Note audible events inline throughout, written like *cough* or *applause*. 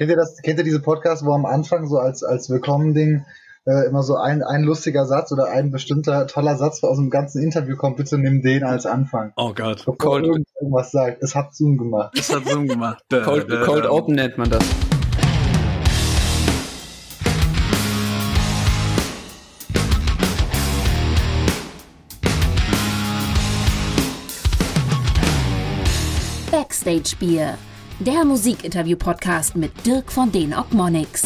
Kennt ihr das, kennt ihr diese Podcasts, wo am Anfang so als, als Willkommen-Ding äh, immer so ein, ein lustiger Satz oder ein bestimmter toller Satz aus dem ganzen Interview kommt, bitte nimm den als Anfang. Oh Gott. Bevor Cold- irgend- irgendwas sagt. Es hat Zoom gemacht. Das hat Zoom gemacht. *laughs* Cold, Cold Open nennt man das. Backstage Bier, der Musikinterview-Podcast mit Dirk von den Ogmonics.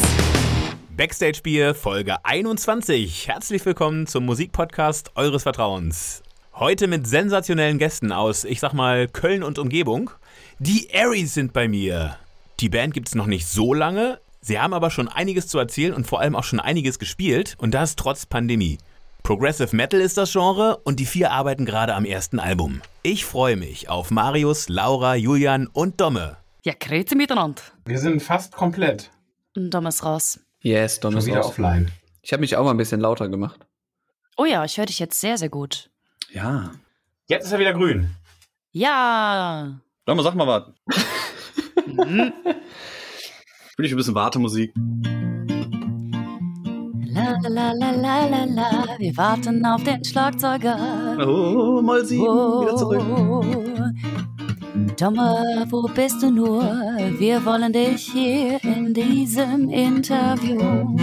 Backstage Bier Folge 21. Herzlich willkommen zum Musikpodcast eures Vertrauens. Heute mit sensationellen Gästen aus, ich sag mal, Köln und Umgebung. Die Aries sind bei mir. Die Band gibt's noch nicht so lange. Sie haben aber schon einiges zu erzählen und vor allem auch schon einiges gespielt und das trotz Pandemie. Progressive Metal ist das Genre und die vier arbeiten gerade am ersten Album. Ich freue mich auf Marius, Laura, Julian und Domme. Ja, Grüezi miteinander. Wir sind fast komplett. Und Dom ist raus. Yes, Dom Schon ist wieder raus. offline. Ich habe mich auch mal ein bisschen lauter gemacht. Oh ja, ich höre dich jetzt sehr, sehr gut. Ja. Jetzt ist er wieder grün. Ja. Dom, sag mal was. Spiel *laughs* ich ein bisschen Wartemusik. La la la la la la, wir warten auf den Schlagzeuger. Oh, mal sieben. Wieder zurück. Domme, wo bist du nur? Wir wollen dich hier in diesem Interview.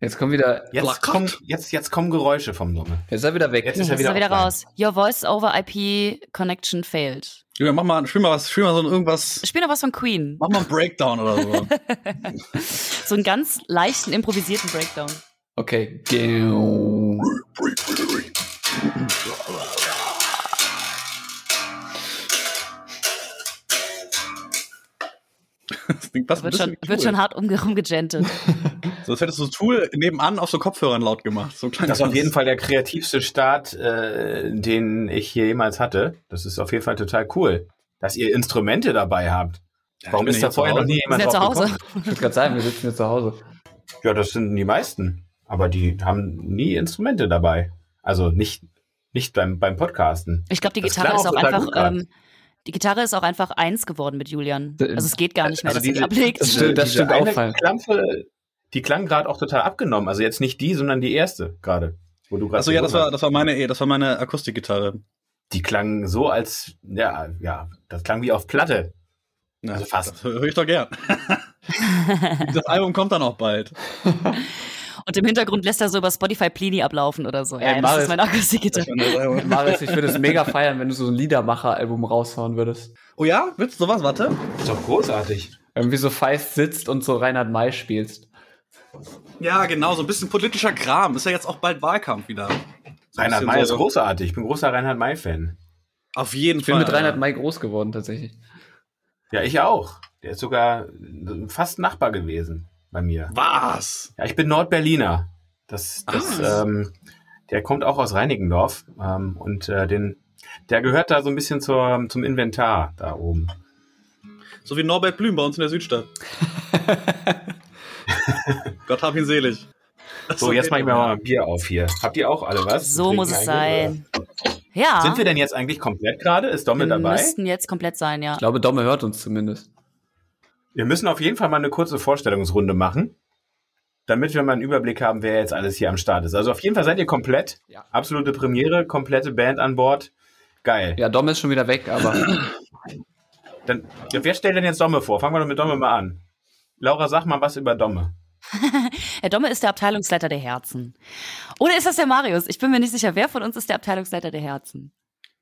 Jetzt kommt wieder. Jetzt, kommen, jetzt, jetzt kommen Geräusche vom Dumme. Jetzt ist er wieder weg. Jetzt Jetzt ist er ist wieder, er wieder raus. Your Voice over IP Connection failed. Julian, mach mal, spiel mal was, spiel mal so ein irgendwas. Spiel noch was von Queen. Mach mal einen Breakdown oder so. *laughs* So einen ganz leichten, improvisierten Breakdown. Okay. Das Ding passt ein Wird schon, wird schon hart umge- rumgegentet. *laughs* So, als hättest du Tool nebenan auf so Kopfhörern laut gemacht. So Das ist auf jeden *laughs* Fall der kreativste Start, äh, den ich hier jemals hatte. Das ist auf jeden Fall total cool, dass ihr Instrumente dabei habt. Warum bin ist ja da vorher noch nie Wir jemand ja zu drauf Hause. gekommen? Ich würde gerade sagen, wir sitzen hier zu Hause. Ja, das sind die meisten. Aber die haben nie Instrumente dabei. Also nicht, nicht beim, beim Podcasten. Ich glaube, die Gitarre ist auch einfach. Ähm, die Gitarre ist auch einfach eins geworden mit Julian. D- Also es geht gar nicht mehr, Also dass die diese- ablegt. das stimmt, das stimmt auffallend. Klampfe, die klang gerade auch total abgenommen. Also jetzt nicht die, sondern die erste gerade. Wo du gerade Achso, ja, das war, das war meine, eh, das war meine Akustikgitarre. die klang so als, ja, ja, das klang wie auf Platte. Also fast. Das höre ich doch gern. *laughs* das Album kommt dann auch bald. *laughs* Und im Hintergrund lässt er so über Spotify Plini ablaufen oder so. Ja, Ey, das Marius- ist meine Akustikgitarre. *laughs* Marius, ich würde es mega feiern, wenn du so ein Liedermacher-Album raushauen würdest. Oh ja? Willst du sowas? Warte. Ist doch großartig. Irgendwie so Feist sitzt und so Reinhard May spielst. Ja, genau, so ein bisschen politischer Kram. Ist ja jetzt auch bald Wahlkampf wieder. So ein Reinhard May ist so- großartig. Ich bin großer Reinhard May-Fan. Auf jeden Ich bin Fall. mit Reinhard May groß geworden, tatsächlich. Ja, ich auch. Der ist sogar fast Nachbar gewesen bei mir. Was? Ja, ich bin Nordberliner. Das, das, Ah. ähm, der kommt auch aus Reinickendorf ähm, und äh, den, der gehört da so ein bisschen zur, zum Inventar da oben. So wie Norbert Blüm bei uns in der Südstadt. *laughs* Gott hab ihn selig. So, jetzt mache ich mir mal ein Bier auf hier. Habt ihr auch alle was? So Trinken muss es sein. Ja. Sind wir denn jetzt eigentlich komplett gerade? Ist Domme wir dabei? müssten jetzt komplett sein, ja. Ich glaube, Domme hört uns zumindest. Wir müssen auf jeden Fall mal eine kurze Vorstellungsrunde machen, damit wir mal einen Überblick haben, wer jetzt alles hier am Start ist. Also auf jeden Fall seid ihr komplett. Ja. Absolute Premiere, komplette Band an Bord. Geil. Ja, Domme ist schon wieder weg, aber *clears throat* Dann, ja, wer stellt denn jetzt Domme vor? Fangen wir doch mit Domme mal an. Laura, sag mal was über Domme. *laughs* Herr Domme ist der Abteilungsleiter der Herzen. Oder ist das der Marius? Ich bin mir nicht sicher, wer von uns ist der Abteilungsleiter der Herzen?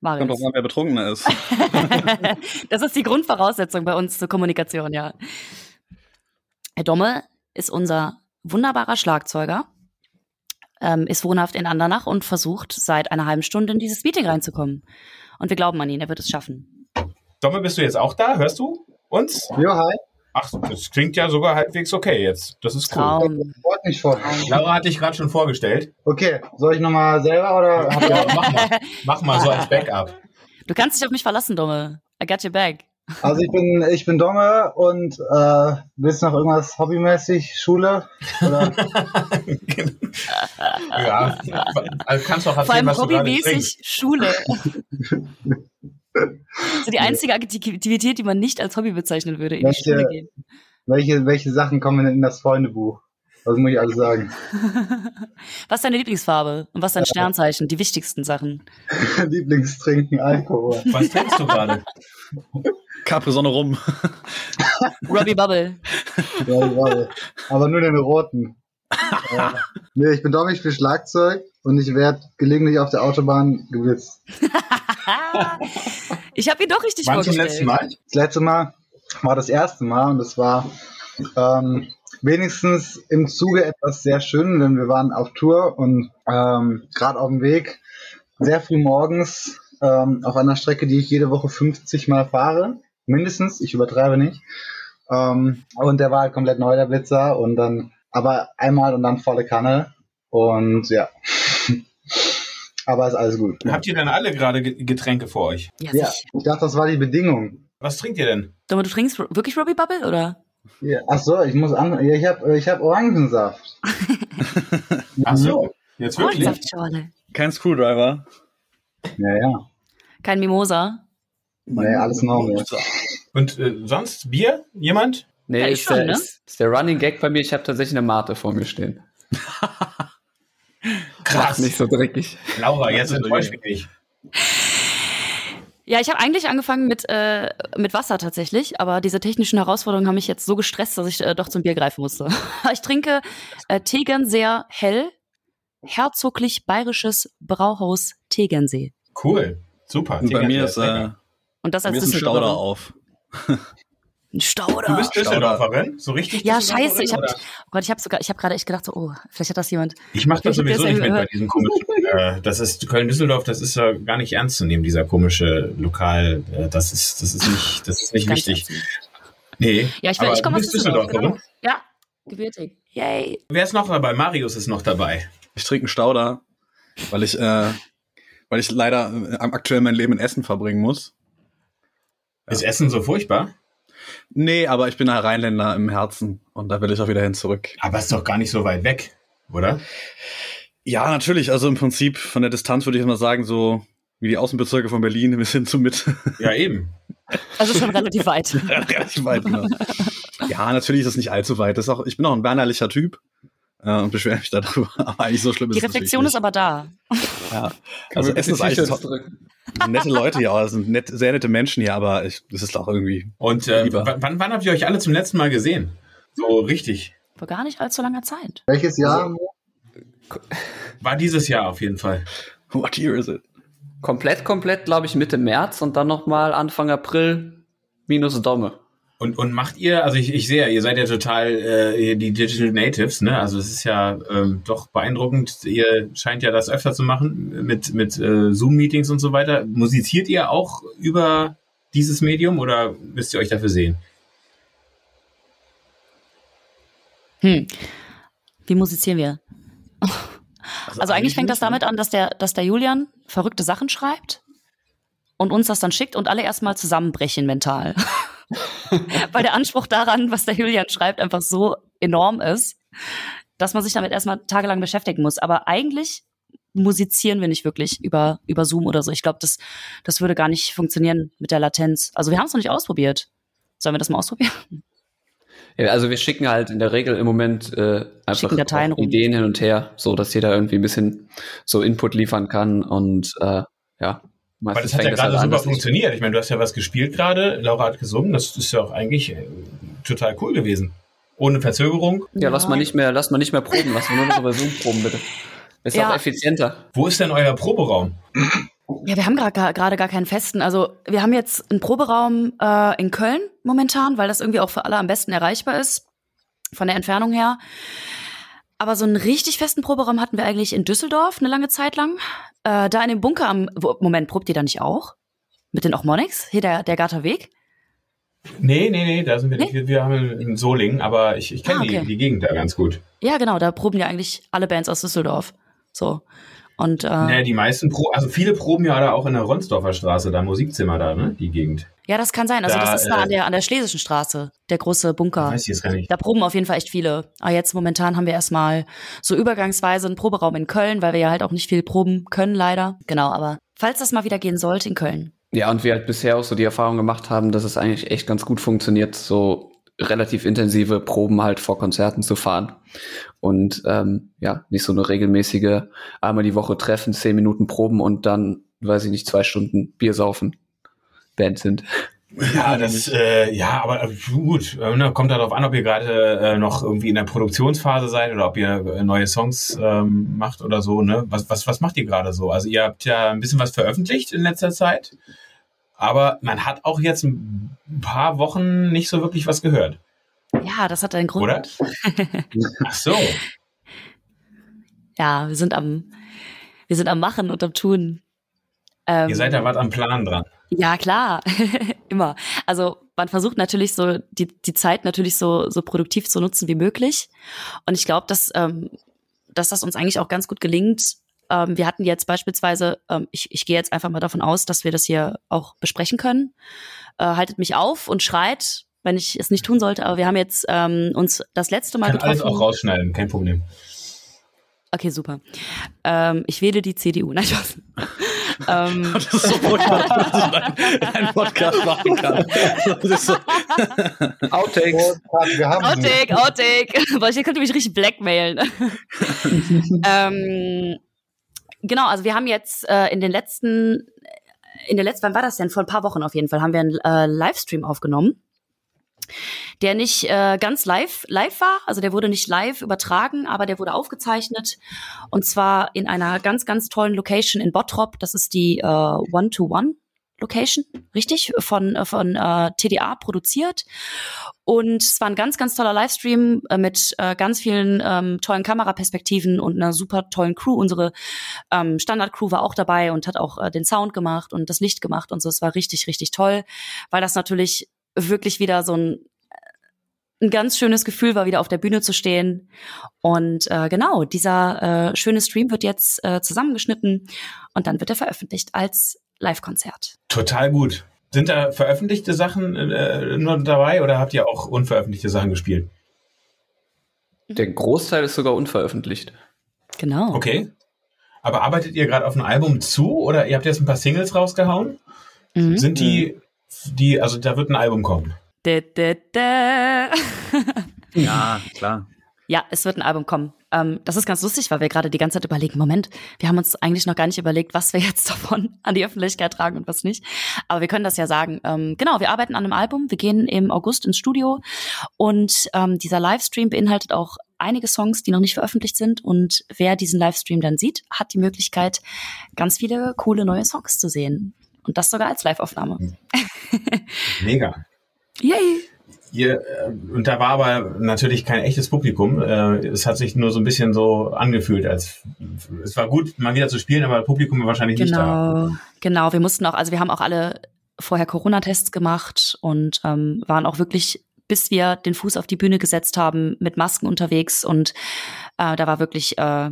Kommt Marius. drauf an, wer betrunkener ist. *laughs* das ist die Grundvoraussetzung bei uns zur Kommunikation, ja. Herr Domme ist unser wunderbarer Schlagzeuger, ähm, ist wohnhaft in Andernach und versucht seit einer halben Stunde in dieses Meeting reinzukommen. Und wir glauben an ihn, er wird es schaffen. Domme, bist du jetzt auch da? Hörst du uns? Jo, hi. Ach, das klingt ja sogar halbwegs okay jetzt. Das ist cool. Traum. Freut mich voll. Laura hat dich gerade schon vorgestellt. Okay, soll ich nochmal selber oder Ja, mach mal. Mach mal *laughs* so als Backup. Du kannst dich auf mich verlassen, Domme. I got your back. Also ich bin, ich bin Domme und äh, willst du noch irgendwas hobbymäßig? Schule? Oder? *laughs* Ja, also kannst du auch Vor allem erzählen, was hobbymäßig. Schule. *laughs* So die einzige Aktivität, die man nicht als Hobby bezeichnen würde, in die Welche- Schule gehen. Welche, welche Sachen kommen denn in das Freundebuch? Was muss ich alles sagen? *laughs* Was ist deine Lieblingsfarbe und was ist dein Sternzeichen? Die wichtigsten Sachen. *laughs* Lieblingstrinken, Alkohol. Was trinkst du gerade? Capri-Sonne rum. *laughs* Robbie Bubble. Ja, jawohl. Aber nur den roten. äh, nee, ich bin doch nicht für Schlagzeug und ich werde gelegentlich auf der Autobahn geblitzt. *laughs* Ich habe ihn doch richtig Wann vorgestellt. letzten Mal? Das letzte Mal war das erste Mal und es war ähm, wenigstens im Zuge etwas sehr schön, denn wir waren auf Tour und ähm, gerade auf dem Weg sehr früh morgens ähm, auf einer Strecke, die ich jede Woche 50 Mal fahre, mindestens, ich übertreibe nicht. Ähm, und der war halt komplett neu, der Blitzer, und dann aber einmal und dann volle Kanne und ja. Aber ist alles gut. Habt ihr dann alle gerade Ge- Getränke vor euch? Ja, Ja, ich dachte, das war die Bedingung. Was trinkt ihr denn? Sag mal, du trinkst wirklich Robbie Bubble, oder? Ja, ach so, ich muss an, ja, ich habe ich hab Orangensaft. *laughs* Ach so, jetzt wirklich? Orangensaftschorle. Kein Screwdriver. Ja, ja. Kein Mimosa. Nee, alles normal. Und äh, sonst Bier? Jemand? Nee, Ja, ich ist, schon, der, ne? ist, ist der Running Gag bei mir. Ich habe tatsächlich eine Mate vor mir stehen. *laughs* Krass. Nicht so dreckig. Laura, jetzt enttäuscht mich nicht. Ja, ich habe eigentlich angefangen mit, äh, mit Wasser tatsächlich, aber diese technischen Herausforderungen haben mich jetzt so gestresst, dass ich äh, doch zum Bier greifen musste. *laughs* ich trinke äh, Tegernseer hell, herzoglich bayerisches Brauhaus Tegernsee. Cool. Super. Und bei mir ist, äh, Und das als mir ist ein Stauder auf. *laughs* Ein Stauder. Du bist Düsseldorferin? So richtig ja, scheiße. Ich habe oh Gott, ich habe sogar, ich habe gerade echt gedacht, so, oh, vielleicht hat das jemand. Ich mache das hab sowieso nicht mit bei diesem *laughs* komischen. Äh, das ist Köln-Düsseldorf. Das ist ja gar nicht ernst zu nehmen. Dieser komische Lokal. Äh, das ist, das ist nicht, das ist nicht Ganz wichtig. ernst. Nee. Ja, ich, aber ich komme aus Düsseldorf. Düsseldorferin. Genau. Ja, gebürtig. Yay. Wer ist noch dabei? Marius ist noch dabei. Ich trinke einen Stauder, weil ich, äh, weil ich leider äh, aktuell mein Leben in Essen verbringen muss. Ist Essen so furchtbar? Nee, aber ich bin ein Rheinländer im Herzen und da will ich auch wieder hin zurück. Aber ist doch gar nicht so weit weg, oder? Ja, natürlich. Also im Prinzip von der Distanz würde ich mal sagen, so wie die Außenbezirke von Berlin bis hin zu Mitte. Ja, eben. Also schon relativ weit. *laughs* Relativ weit. Ne? Ja, natürlich ist es nicht allzu weit. Das ist auch, ich bin auch ein weinerlicher Typ äh, und beschwere mich darüber. *laughs* Aber eigentlich so schlimm Die ist es Reflexion ist aber da. nicht. Ja. Also Essen ist eigentlich *laughs* nette Leute, es sind nett, sehr nette Menschen hier, aber ich, das ist auch irgendwie. Und äh, wann, wann habt ihr euch alle zum letzten Mal gesehen? So richtig. Vor gar nicht allzu langer Zeit. Welches Jahr? War dieses Jahr auf jeden Fall. What year is it? Komplett, komplett, glaube ich, Mitte März und dann nochmal Anfang April minus Domme. Und, und macht ihr, also ich, ich sehe ihr seid ja total äh, die Digital Natives, ne? Also es ist ja ähm, doch beeindruckend. Ihr scheint ja das öfter zu machen mit, mit äh, Zoom-Meetings und so weiter. Musiziert ihr auch über dieses Medium oder müsst ihr euch dafür sehen? Hm. Wie musizieren wir? Also eigentlich fängt das damit an, dass der, dass der Julian verrückte Sachen schreibt und uns das dann schickt und alle erstmal zusammenbrechen mental. *laughs* Weil der Anspruch daran, was der Julian schreibt, einfach so enorm ist, dass man sich damit erstmal tagelang beschäftigen muss. Aber eigentlich musizieren wir nicht wirklich über, über Zoom oder so. Ich glaube, das, das würde gar nicht funktionieren mit der Latenz. Also wir haben es noch nicht ausprobiert. Sollen wir das mal ausprobieren? Ja, also wir schicken halt in der Regel im Moment äh, einfach auch rum. Ideen hin und her, so dass jeder irgendwie ein bisschen so Input liefern kann und äh, ja. Weil Meistens das hat ja fängt gerade halt super ich- funktioniert. Ich meine, du hast ja was gespielt gerade, Laura hat gesungen, das ist ja auch eigentlich äh, total cool gewesen. Ohne Verzögerung. Ja, lass mal nicht mehr, lass mal nicht mehr proben, lass mal nur noch über Zoom proben, bitte. Ist Ja. auch effizienter. Wo ist denn euer Proberaum? Ja, wir haben gerade gar, gerade gar keinen festen. Also wir haben jetzt einen Proberaum äh, in Köln momentan, weil das irgendwie auch für alle am besten erreichbar ist, von der Entfernung her. Aber so einen richtig festen Proberaum hatten wir eigentlich in Düsseldorf eine lange Zeit lang. Äh, da in dem Bunker am Moment, probt ihr da nicht auch? Mit den Ochmonics? Hier der, der Garter Weg? Nee, nee, nee, da sind wir Nee? nicht. Wir, wir haben in Solingen, aber ich, ich kenne Ah, okay. die, die Gegend da ganz gut. Ja, genau, da proben ja eigentlich alle Bands aus Düsseldorf. So. Und äh, Naja, die meisten Pro, also viele proben ja da auch in der Ronsdorfer Straße, da Musikzimmer da, ne? Die Gegend. Ja, das kann sein. Also da, das ist da äh, an der, an der Schlesischen Straße, der große Bunker. Weiß ich jetzt gar nicht. Da proben auf jeden Fall echt viele. Aber jetzt momentan haben wir erstmal so übergangsweise einen Proberaum in Köln, weil wir ja halt auch nicht viel proben können, leider. Genau, aber falls das mal wieder gehen sollte in Köln. Ja, und wir halt bisher auch so die Erfahrung gemacht haben, dass es eigentlich echt ganz gut funktioniert, so relativ intensive Proben halt vor Konzerten zu fahren. Und ähm, ja, nicht so eine regelmäßige einmal die Woche treffen, zehn Minuten Proben und dann, weiß ich nicht, zwei Stunden Bier saufen Band sind. Ja, das, äh, ja, aber äh, gut, äh, ne, kommt darauf an, ob ihr gerade äh, noch irgendwie in der Produktionsphase seid oder ob ihr äh, neue Songs ähm, macht oder so, ne? Was, was, was macht ihr gerade so? Also ihr habt ja ein bisschen was veröffentlicht in letzter Zeit, aber man hat auch jetzt ein paar Wochen nicht so wirklich was gehört. Ja, das hat einen Grund. Oder? *laughs* Ach so. Ja, wir sind am, wir sind am Machen und am Tun. Ähm, Ihr seid ja was am Plan dran. Ja, klar, *laughs* immer. Also man versucht natürlich so die, die Zeit natürlich so, so produktiv zu nutzen wie möglich. Und ich glaube, dass, ähm, dass das uns eigentlich auch ganz gut gelingt. Ähm, wir hatten jetzt beispielsweise, ähm, ich, ich gehe jetzt einfach mal davon aus, dass wir das hier auch besprechen können. Äh, haltet mich auf und schreit, wenn ich es nicht tun sollte. Aber wir haben jetzt ähm, uns das letzte Mal Kann getroffen. alles auch rausschneiden, kein Problem. Okay, super. Ähm, ich wähle die CDU. Nein, Spaß. Ähm, *laughs* Das ist so furchtbar, dass man einem Podcast machen kann. Das ist so, *laughs* Outtakes. Outtake, Outtake. Boah, ihr könnt mich richtig blackmailen. *laughs* ähm, genau, also wir haben jetzt äh, in den letzten, in der letzten, wann war das denn? Vor ein paar Wochen auf jeden Fall, haben wir einen äh, Livestream aufgenommen, der nicht äh, ganz live, live war. Also der wurde nicht live übertragen, aber der wurde aufgezeichnet. Und zwar in einer ganz, ganz tollen Location in Bottrop. Das ist die äh, One-to-One. Location, richtig, von, äh, von äh, TDA produziert. Und es war ein ganz, ganz toller Livestream äh, mit äh, ganz vielen ähm, tollen Kameraperspektiven und einer super tollen Crew. Unsere ähm, Standard-Crew war auch dabei und hat auch äh, den Sound gemacht und das Licht gemacht und so. Es war richtig, richtig toll, weil das natürlich wirklich wieder so ein ein ganz schönes Gefühl war, wieder auf der Bühne zu stehen. Und äh, genau, dieser äh, schöne Stream wird jetzt äh, zusammengeschnitten und dann wird er veröffentlicht als Live-Konzert. Total gut. Sind da veröffentlichte Sachen äh, nur dabei oder habt ihr auch unveröffentlichte Sachen gespielt? Der Großteil ist sogar unveröffentlicht. Genau. Okay. Aber arbeitet ihr gerade auf ein Album zu oder ihr habt jetzt ein paar Singles rausgehauen? Mhm. Sind die, die, also da wird ein Album kommen. Dä, dä, dä. ja, klar. Ja, es wird ein Album kommen. Ähm, das ist ganz lustig, weil wir gerade die ganze Zeit überlegen, Moment, wir haben uns eigentlich noch gar nicht überlegt, was wir jetzt *laughs* davon an die Öffentlichkeit tragen und was nicht. Aber wir können das ja sagen. Ähm, genau, wir arbeiten an einem Album. Wir gehen im August ins Studio und ähm, dieser Livestream beinhaltet auch einige Songs, die noch nicht veröffentlicht sind. Und wer diesen Livestream dann sieht, hat die Möglichkeit, ganz viele coole neue Songs zu sehen. Und das sogar als Live-Aufnahme. *laughs* Mega. Yay! Ihr, äh, und da war aber natürlich kein echtes Publikum. Äh, es hat sich nur so ein bisschen so angefühlt, als es war gut, mal wieder zu spielen, aber Publikum war wahrscheinlich nicht da. Genau, genau. Wir mussten auch, also wir haben auch alle vorher Corona-Tests gemacht und ähm, waren auch wirklich, bis wir den Fuß auf die Bühne gesetzt haben, mit Masken unterwegs und äh, da war wirklich äh,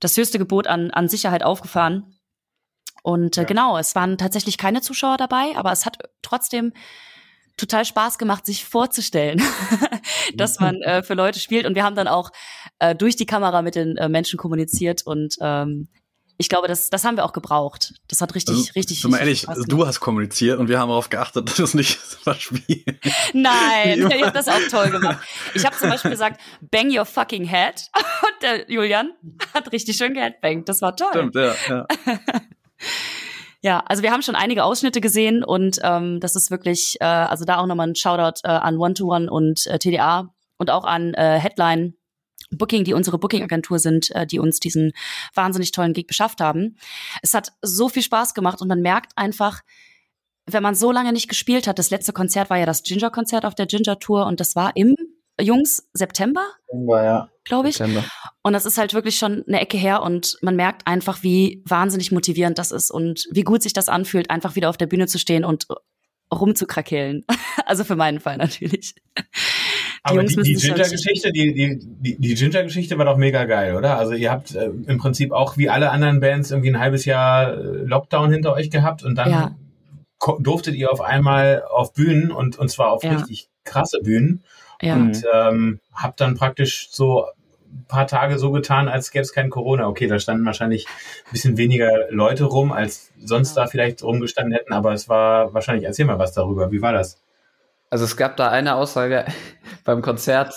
das höchste Gebot an, an Sicherheit aufgefahren. Und äh, Ja. genau, es waren tatsächlich keine Zuschauer dabei, aber es hat trotzdem total Spaß gemacht, sich vorzustellen, *laughs* dass man *laughs* äh, für Leute spielt. Und wir haben dann auch äh, durch die Kamera mit den äh, Menschen kommuniziert und ähm, ich glaube, das, das haben wir auch gebraucht. Das hat richtig, Also, richtig, mal ehrlich, du hast kommuniziert und wir haben darauf geachtet, *laughs* dass du es nicht verspielen. Nein, ich habe das auch toll gemacht. Ich habe zum Beispiel gesagt, bang your fucking head. Und der Julian hat richtig schön geheadbangt. Das war toll. Stimmt, ja, ja. Ja, also wir haben schon einige Ausschnitte gesehen und ähm, das ist wirklich, äh, also da auch nochmal ein Shoutout äh, an One-to-One und äh, TDA und auch an äh, Headline Booking, die unsere Booking-Agentur sind, äh, die uns diesen wahnsinnig tollen Gig beschafft haben. Es hat so viel Spaß gemacht und man merkt einfach, wenn man so lange nicht gespielt hat, das letzte Konzert war ja das Ginger-Konzert auf der Ginger-Tour und das war im, Jungs, September, ja. glaube ich. September. Und das ist halt wirklich schon eine Ecke her und man merkt einfach, wie wahnsinnig motivierend das ist und wie gut sich das anfühlt, einfach wieder auf der Bühne zu stehen und rumzukrakeln. *laughs* also für meinen Fall natürlich. Aber die, die ja- Ginger-Geschichte, die, die, die, die Ginger-Geschichte war doch mega geil, oder? Also ihr habt äh, im Prinzip auch wie alle anderen Bands irgendwie ein halbes Jahr äh, Lockdown hinter euch gehabt und dann Ja. durftet ihr auf einmal auf Bühnen und, und zwar auf Ja. richtig krasse Bühnen Ja. und ähm, habt dann praktisch so ein paar Tage so getan, als gäbe es kein Corona. Okay, da standen wahrscheinlich ein bisschen weniger Leute rum, als sonst da vielleicht rumgestanden hätten, aber es war wahrscheinlich, erzähl mal was darüber. Wie war das? Also es gab da eine Aussage *laughs* beim Konzert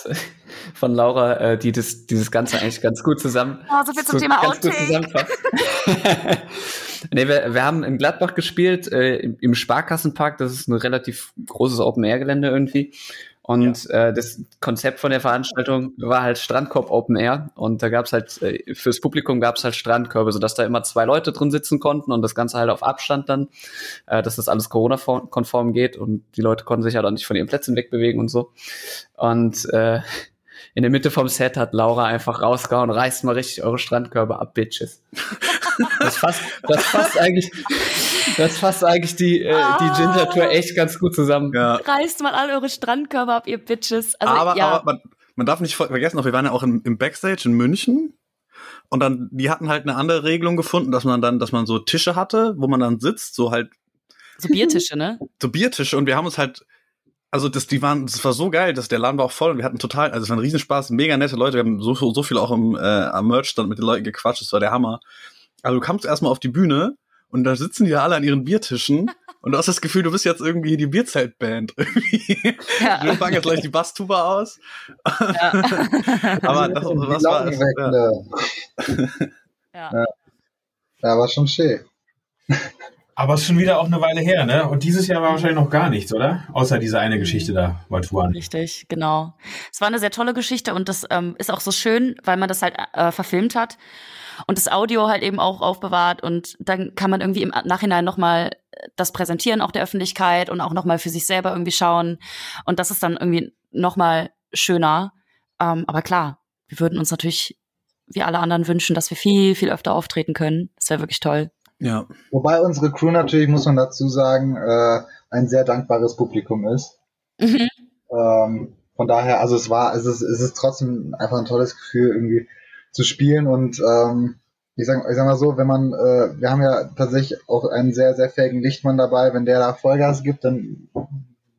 von Laura, äh, die das, dieses Ganze eigentlich ganz gut zusammen. Oh, so viel zum Thema ganz gut zusammenfasst. *laughs* nee, wir, wir haben in Gladbach gespielt, äh, im, im Sparkassenpark. Das ist ein relativ großes Open-Air-Gelände irgendwie. Und äh, das Konzept von der Veranstaltung war halt Strandkorb Open Air und da gab's halt äh, fürs Publikum gab's halt Strandkörbe, sodass da immer zwei Leute drin sitzen konnten und das Ganze halt auf Abstand dann, äh, dass das alles Corona-konform geht und die Leute konnten sich halt auch nicht von ihren Plätzen wegbewegen und so. Und äh, in der Mitte vom Set hat Laura einfach rausgehauen, reißt mal richtig eure Strandkörbe ab, Bitches. *laughs* Das fasst, das fasst eigentlich, das fasst eigentlich die, äh, die Ginger Tour echt ganz gut zusammen. Ja. Reißt mal all eure Strandkörper ab, ihr Bitches. Also, aber ja. aber man, man darf nicht ver- vergessen, auch wir waren ja auch im, im Backstage in München. Und dann, die hatten halt eine andere Regelung gefunden, dass man dann, dass man so Tische hatte, wo man dann sitzt, so halt, so Biertische, ne? *laughs* so Biertische. Und wir haben uns halt, also das, die waren, das war so geil, dass der Laden war auch voll und wir hatten total, also es war ein Riesenspaß, mega nette Leute. Wir haben so, so viel auch im, äh, am Merchstand mit den Leuten gequatscht, das war der Hammer. Also du kamst erstmal auf die Bühne und da sitzen die da alle an ihren Biertischen *laughs* und du hast das Gefühl, du bist jetzt irgendwie die Bierzeltband. *laughs* Irgendwie. Ja. Wir packen jetzt gleich die Basstuba aus. Ja. *laughs* Aber das, was war es? Ja. ne? ja. Ja, war schon schön. Aber es ist schon wieder auch eine Weile her, ne? Und dieses Jahr war wahrscheinlich noch gar nichts, oder? Außer diese eine Geschichte da, What One. Richtig, genau. Es war eine sehr tolle Geschichte und das ähm, ist auch so schön, weil man das halt äh, verfilmt hat und das Audio halt eben auch aufbewahrt und dann kann man irgendwie im Nachhinein nochmal das präsentieren, auch der Öffentlichkeit und auch nochmal für sich selber irgendwie schauen und das ist dann irgendwie nochmal schöner. Ähm, aber klar, wir würden uns natürlich wie alle anderen wünschen, dass wir viel, viel öfter auftreten können. Das wäre wirklich toll. Ja. Wobei unsere Crew natürlich, muss man dazu sagen, äh, ein sehr dankbares Publikum ist. Mhm. Ähm, von daher, also es war, es ist, es ist trotzdem einfach ein tolles Gefühl, irgendwie zu spielen und ähm, ich sag, ich sag mal so, wenn man, äh, wir haben ja tatsächlich auch einen sehr, sehr fähigen Lichtmann dabei, wenn der da Vollgas gibt, dann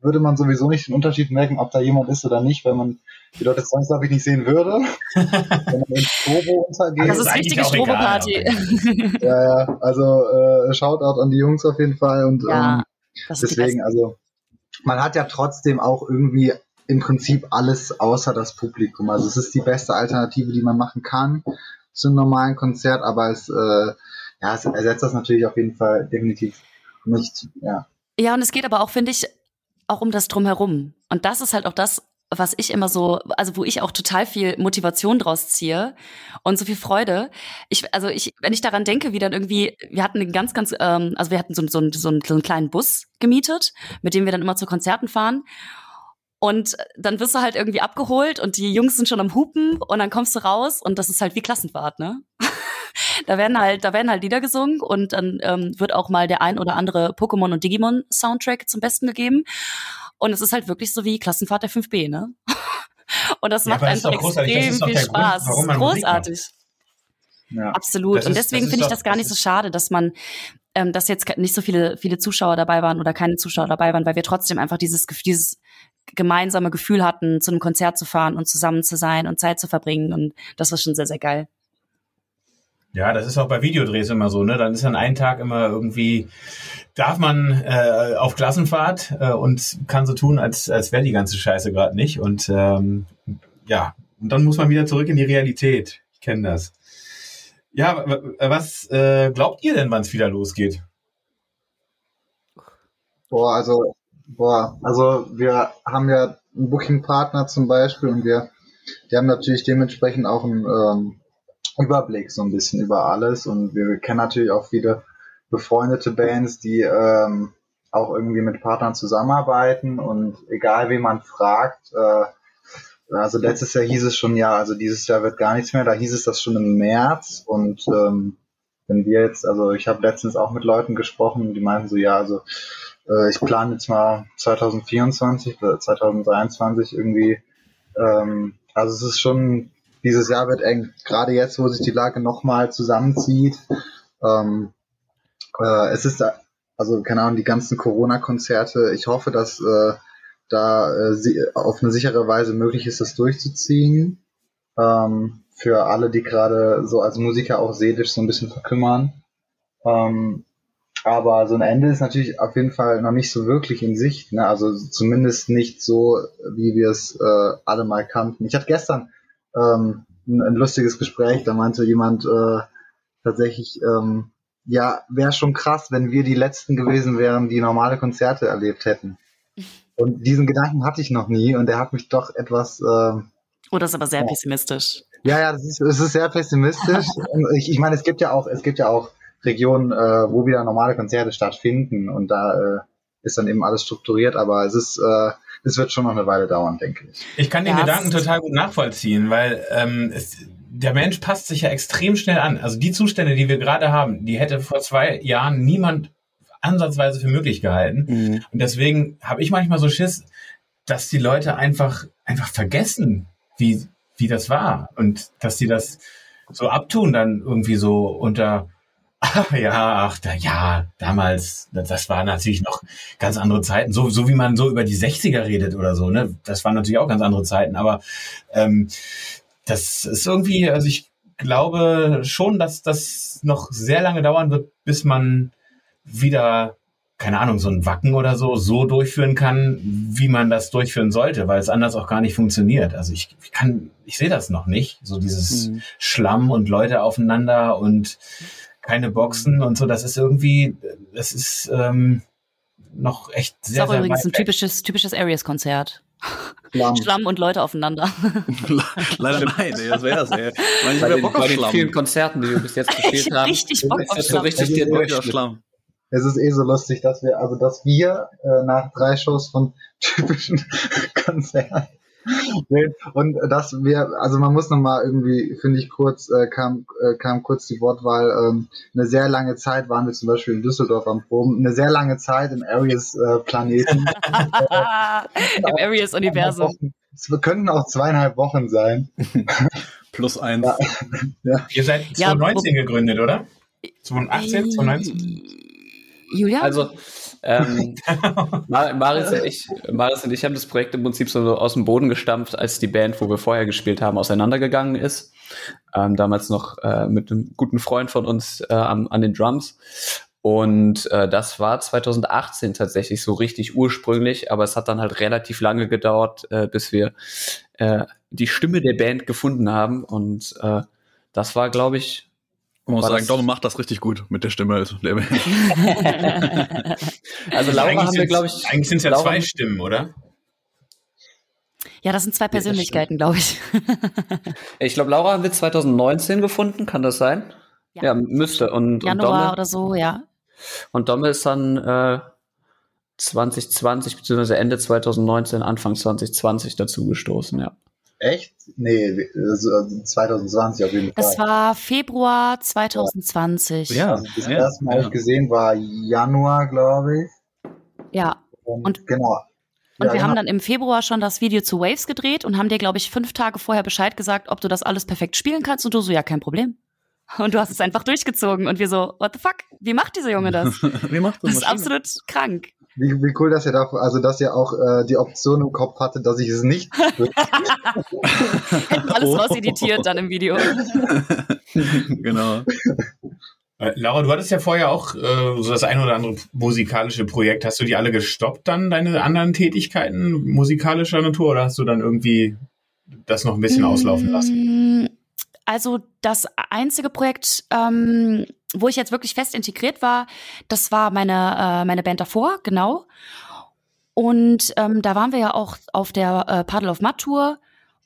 würde man sowieso nicht den Unterschied merken, ob da jemand ist oder nicht, weil man die Leute zwangsläufig nicht sehen würde. *laughs* wenn man ins Turbo untergeht. Das ist eigentlich richtige Stroboparty. *laughs* Ja, ja, also äh, Shoutout an die Jungs auf jeden Fall und Ja, ähm, deswegen, also man hat ja trotzdem auch irgendwie im Prinzip alles außer das Publikum. Also es ist die beste Alternative, die man machen kann zu einem normalen Konzert, aber es, äh, ja, es ersetzt das natürlich auf jeden Fall definitiv nicht. Ja. Ja, und es geht aber auch, finde ich, auch um das Drumherum. Und das ist halt auch das, was ich immer so, also wo ich auch total viel Motivation draus ziehe und so viel Freude. Ich, also ich, wenn ich daran denke, wie dann irgendwie, wir hatten einen ganz, ganz, ähm, also wir hatten so, so, so, einen, so einen kleinen Bus gemietet, mit dem wir dann immer zu Konzerten fahren. Und dann wirst du halt irgendwie abgeholt und die Jungs sind schon am Hupen und dann kommst du raus und das ist halt wie Klassenfahrt, ne? *laughs* da werden halt, da werden halt Lieder gesungen und dann ähm, wird auch mal der ein oder andere Pokémon und Digimon Soundtrack zum Besten gegeben. Und es ist halt wirklich so wie Klassenfahrt der 5B, ne? *laughs* Und das macht ist einfach extrem ist viel Grund, Spaß. das ist macht. großartig. ja. Absolut. Das und ist- deswegen ist finde ich das gar nicht so ist- schade, dass man, ähm, dass jetzt nicht so viele, viele Zuschauer dabei waren oder keine Zuschauer dabei waren, weil wir trotzdem einfach dieses, dieses gemeinsame Gefühl hatten, zu einem Konzert zu fahren und zusammen zu sein und Zeit zu verbringen. Und das war schon sehr, sehr geil. Ja, das ist auch bei Videodrehs immer so, ne? Dann ist an einem Tag immer irgendwie, darf man äh, auf Klassenfahrt äh, und kann so tun, als, als wäre die ganze Scheiße gerade nicht. Und ähm, ja, und dann muss man wieder zurück in die Realität. Ich kenne das. Ja, was äh, glaubt ihr denn, wann es wieder losgeht? Boah, also, boah, also wir haben ja einen Booking-Partner zum Beispiel und wir, die haben natürlich dementsprechend auch einen ähm, Überblick so ein bisschen über alles und wir kennen natürlich auch viele befreundete Bands, die ähm, auch irgendwie mit Partnern zusammenarbeiten und egal wie man fragt, äh, also letztes Jahr hieß es schon, ja, also dieses Jahr wird gar nichts mehr, da hieß es das schon im März und ähm, wenn wir jetzt, also ich habe letztens auch mit Leuten gesprochen, die meinten so, ja, also äh, ich plane jetzt mal 2024 oder 2023 irgendwie, ähm, also es ist schon, dieses Jahr wird eng, gerade jetzt, wo sich die Lage nochmal zusammenzieht, ähm, äh, es ist, also keine Ahnung, die ganzen Corona-Konzerte, ich hoffe, dass äh, da äh, auf eine sichere Weise möglich ist, das durchzuziehen. Ähm, für alle, die gerade so als Musiker auch seelisch so ein bisschen verkümmern. Ähm, aber so ein Ende ist natürlich auf jeden Fall noch nicht so wirklich in Sicht. Ne? Also zumindest nicht so, wie wir es äh, alle mal kannten. Ich hatte gestern ähm, ein, ein lustiges Gespräch, da meinte jemand äh, tatsächlich, ähm, ja, wäre schon krass, wenn wir die Letzten gewesen wären, die normale Konzerte erlebt hätten. Und diesen Gedanken hatte ich noch nie und der hat mich doch etwas. Äh, oh, das ist aber sehr ja. pessimistisch. Ja, ja, das ist, das ist sehr pessimistisch. *laughs* ich, ich meine, es gibt ja auch, es gibt ja auch Regionen, äh, wo wieder normale Konzerte stattfinden und da äh, ist dann eben alles strukturiert, aber es ist, äh, es wird schon noch eine Weile dauern, denke ich. Ich kann den Ja, Gedanken total gut nachvollziehen, weil ähm, es, der Mensch passt sich ja extrem schnell an. Also die Zustände, die wir gerade haben, die hätte vor zwei Jahren niemand ansatzweise für möglich gehalten. Mhm. Und deswegen habe ich manchmal so Schiss, dass die Leute einfach, einfach vergessen, wie, wie das war. Und dass sie das so abtun, dann irgendwie so unter, ach *laughs* ja, ach, da, ja, damals, das, waren natürlich noch ganz andere Zeiten. So, so wie man so über die 60er redet oder so, ne? Das waren natürlich auch ganz andere Zeiten. Aber ähm, das ist irgendwie, also ich glaube schon, dass das noch sehr lange dauern wird, bis man wieder, keine Ahnung, so ein Wacken oder so, so durchführen kann, wie man das durchführen sollte, weil es anders auch gar nicht funktioniert. Also ich, ich kann, ich sehe das noch nicht. So dieses Mhm. Schlamm und Leute aufeinander und keine Boxen und so, das ist irgendwie, das ist ähm, noch echt Das ist sehr, auch sehr übrigens ein weg. typisches, typisches Areas-Konzert. Schlamm. *laughs* Schlamm und Leute aufeinander. Leider nein, ey, das wär's, ey. Ich Bei den, Bock bei auf den Schlamm. vielen Konzerten, die wir bis jetzt *laughs* gespielt hab haben, richtig Bock auf ist so Schlamm. richtig der Bock auf. Schlamm. Es ist eh so lustig, dass wir, also dass wir äh, nach drei Shows von typischen *laughs* Konzerten und dass wir, also man muss nochmal irgendwie, finde ich kurz, äh, kam, äh, kam kurz die Wortwahl, ähm, eine sehr lange Zeit waren wir zum Beispiel in Düsseldorf am Proben, eine sehr lange Zeit im Areas äh, Planeten. *laughs* Im Areas-Universum. Es könnten auch zweieinhalb Wochen sein. *laughs* Plus eins. Ihr seid Ja, 2019 gegründet, oder? 2018, 2019? Äh, Julia? Also, ähm, *laughs* Mar- Maris, und ich, Maris und ich haben das Projekt im Prinzip so aus dem Boden gestampft, als die Band, wo wir vorher gespielt haben, auseinandergegangen ist. Ähm, damals noch äh, mit einem guten Freund von uns äh, an, an den Drums. Und äh, das war 2018 tatsächlich so richtig ursprünglich, aber es hat dann halt relativ lange gedauert, äh, bis wir äh, die Stimme der Band gefunden haben. Und äh, das war, glaube ich, Man muss sagen, Donne macht das richtig gut mit der Stimme. Also, *laughs* also Laura Eigentlich haben wir, glaube ich, Eigentlich sind es ja Laura- zwei Stimmen, oder? ja, das sind zwei Persönlichkeiten, glaube ich. *laughs* Ich glaube, Laura haben wir 2019 gefunden, kann das sein? Ja. Ja, müsste. Und, und, Januar Domme, oder so, ja. und Domme ist dann äh, 2020 beziehungsweise Ende 2019, Anfang 2020 dazugestoßen, ja. Echt? Nee, also 2020 auf jeden Fall. Das war Februar 2020. Ja. also das ja, erste Mal ja. ich gesehen war Januar, glaube ich. Ja. Und, Und- genau. Und Ja, wir haben genau. dann im Februar schon das Video zu Waves gedreht und haben dir, glaube ich, fünf Tage vorher Bescheid gesagt, ob du das alles perfekt spielen kannst. Und du so, ja, kein Problem. *laughs* Und du hast es einfach durchgezogen. Und wir so, what the fuck? Wie macht dieser Junge das? *laughs* Wie macht Das das? ist absolut krank. Wie, wie cool, dass ihr da, also dass ihr auch äh, die Option im Kopf hatte, dass ich es nicht. Hätten *laughs* alles Oh. rauseditiert dann im Video. *laughs* genau. Äh, Laura, du hattest ja vorher auch äh, so das ein oder andere musikalische Projekt. Hast du die alle gestoppt dann, deine anderen Tätigkeiten musikalischer Natur, oder hast du dann irgendwie das noch ein bisschen auslaufen lassen? Mm, Also das einzige Projekt, ähm, wo ich jetzt wirklich fest integriert war, das war meine, äh, meine Band davor, genau. Und ähm, da waren wir ja auch auf der äh, Paddle of Mud Tour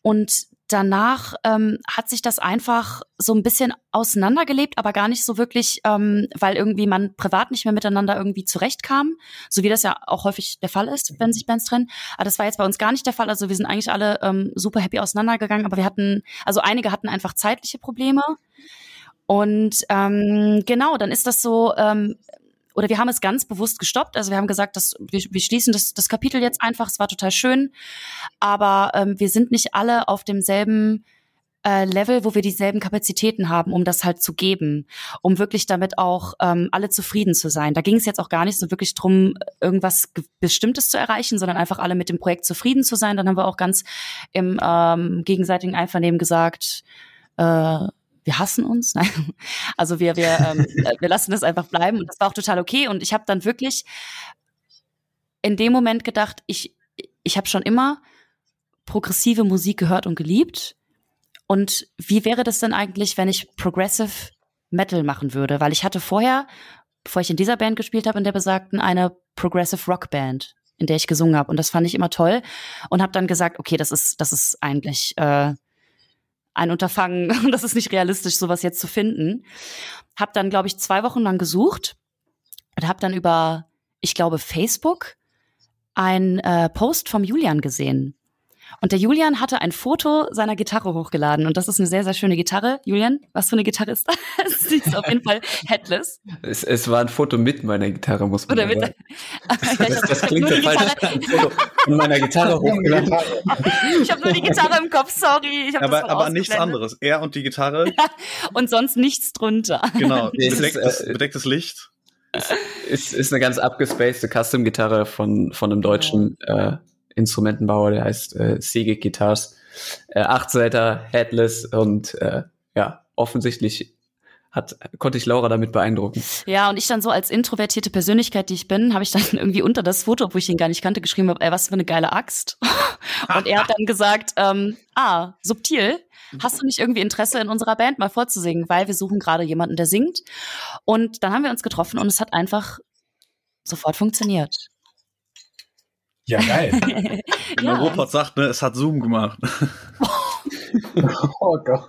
und danach ähm, hat sich das einfach so ein bisschen auseinandergelebt, aber gar nicht so wirklich, ähm, weil irgendwie man privat nicht mehr miteinander irgendwie zurechtkam, so wie das ja auch häufig der Fall ist, wenn sich Bands trennen. Aber das war jetzt bei uns gar nicht der Fall. Also wir sind eigentlich alle ähm, super happy auseinandergegangen, aber wir hatten, also einige hatten einfach zeitliche Probleme. Und ähm, genau, dann ist das so, ähm, oder wir haben es ganz bewusst gestoppt. Also wir haben gesagt, dass wir, wir schließen das, das Kapitel jetzt einfach. Es war total schön, aber ähm, wir sind nicht alle auf demselben äh, Level, wo wir dieselben Kapazitäten haben, um das halt zu geben, um wirklich damit auch ähm, alle zufrieden zu sein. Da ging es jetzt auch gar nicht so wirklich drum, irgendwas Ge- Bestimmtes zu erreichen, sondern einfach alle mit dem Projekt zufrieden zu sein. Dann haben wir auch ganz im ähm, gegenseitigen Einvernehmen gesagt, äh, wir hassen uns. Nein, *laughs* also wir, wir, ähm, äh, wir lassen das einfach bleiben und das war auch total okay. Und ich habe dann wirklich in dem Moment gedacht, ich, ich habe schon immer progressive Musik gehört und geliebt. Und wie wäre das denn eigentlich, wenn ich Progressive Metal machen würde? Weil ich hatte vorher, bevor ich in dieser Band gespielt habe, in der besagten, eine Progressive Rock Band, in der ich gesungen habe. Und das fand ich immer toll. Und habe dann gesagt, okay, das ist, das ist eigentlich äh, ein Unterfangen, *laughs* das ist nicht realistisch, sowas jetzt zu finden. Hab dann, glaube ich, zwei Wochen lang gesucht und habe dann über, ich glaube, Facebook ein äh, Post vom Julian gesehen. Und der Julian hatte ein Foto seiner Gitarre hochgeladen. Und das ist eine sehr, sehr schöne Gitarre. Julian, was für eine Gitarre ist das? *laughs* Sie ist auf jeden Fall headless. Es, es war ein Foto mit meiner Gitarre, muss man Oder mit, sagen. *laughs* das, das klingt so falsch. Ich hab ein Foto von meiner Gitarre hochgeladen. *laughs* ich habe nur die Gitarre im Kopf, sorry. Ich hab das Aber, aber nichts anderes. Er und die Gitarre, Und sonst nichts drunter. genau, Es ist, bedecktes, äh, bedecktes Licht. Ist, ist eine ganz abgespacede Custom-Gitarre von, von einem deutschen äh, Instrumentenbauer, der heißt äh, Seagate Guitars. Äh, Achtseiter, Headless und äh, ja, offensichtlich hat, konnte ich Laura damit beeindrucken. Ja, und ich dann so als introvertierte Persönlichkeit, die ich bin, habe ich dann *laughs* irgendwie unter das Foto, obwohl ich ihn gar nicht kannte, geschrieben habe, ey, was für eine geile Axt. *laughs* und er hat dann gesagt, ähm, ah, subtil, hast du nicht irgendwie Interesse in unserer Band mal vorzusingen, weil wir suchen gerade jemanden, der singt. Und dann haben wir uns getroffen und es hat einfach sofort funktioniert. Ja, geil. *laughs* Wenn ja. der Robot sagt, ne, es hat Zoom gemacht. *laughs* Oh Gott.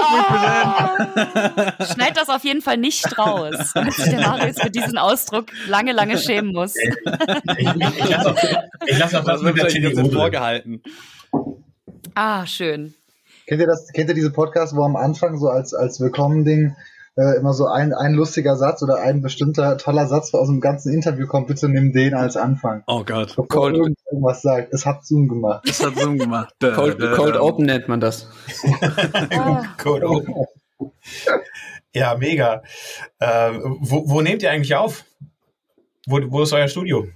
Ah. Schneid das auf jeden Fall nicht raus, damit sich der Marius für diesen Ausdruck lange, lange schämen muss. Ich, lasse auch, ich lass auch das mit der Chili vorgehalten. Ah, schön. Kennt ihr das, kennt ihr diese Podcasts, wo am Anfang so als, als Willkommen-Ding äh, immer so ein, ein lustiger Satz oder ein bestimmter toller Satz aus dem ganzen Interview kommt? Bitte nimm den als Anfang. Oh Gott. Bevor Cold- irgend- irgendwas sagt. Es hat Zoom gemacht. Es hat Zoom gemacht. *laughs* Cold, Cold. Open nennt man das. *laughs* Ah. Code Open. Ja, mega. Äh, wo, wo nehmt ihr eigentlich auf? Wo, wo ist euer Studio?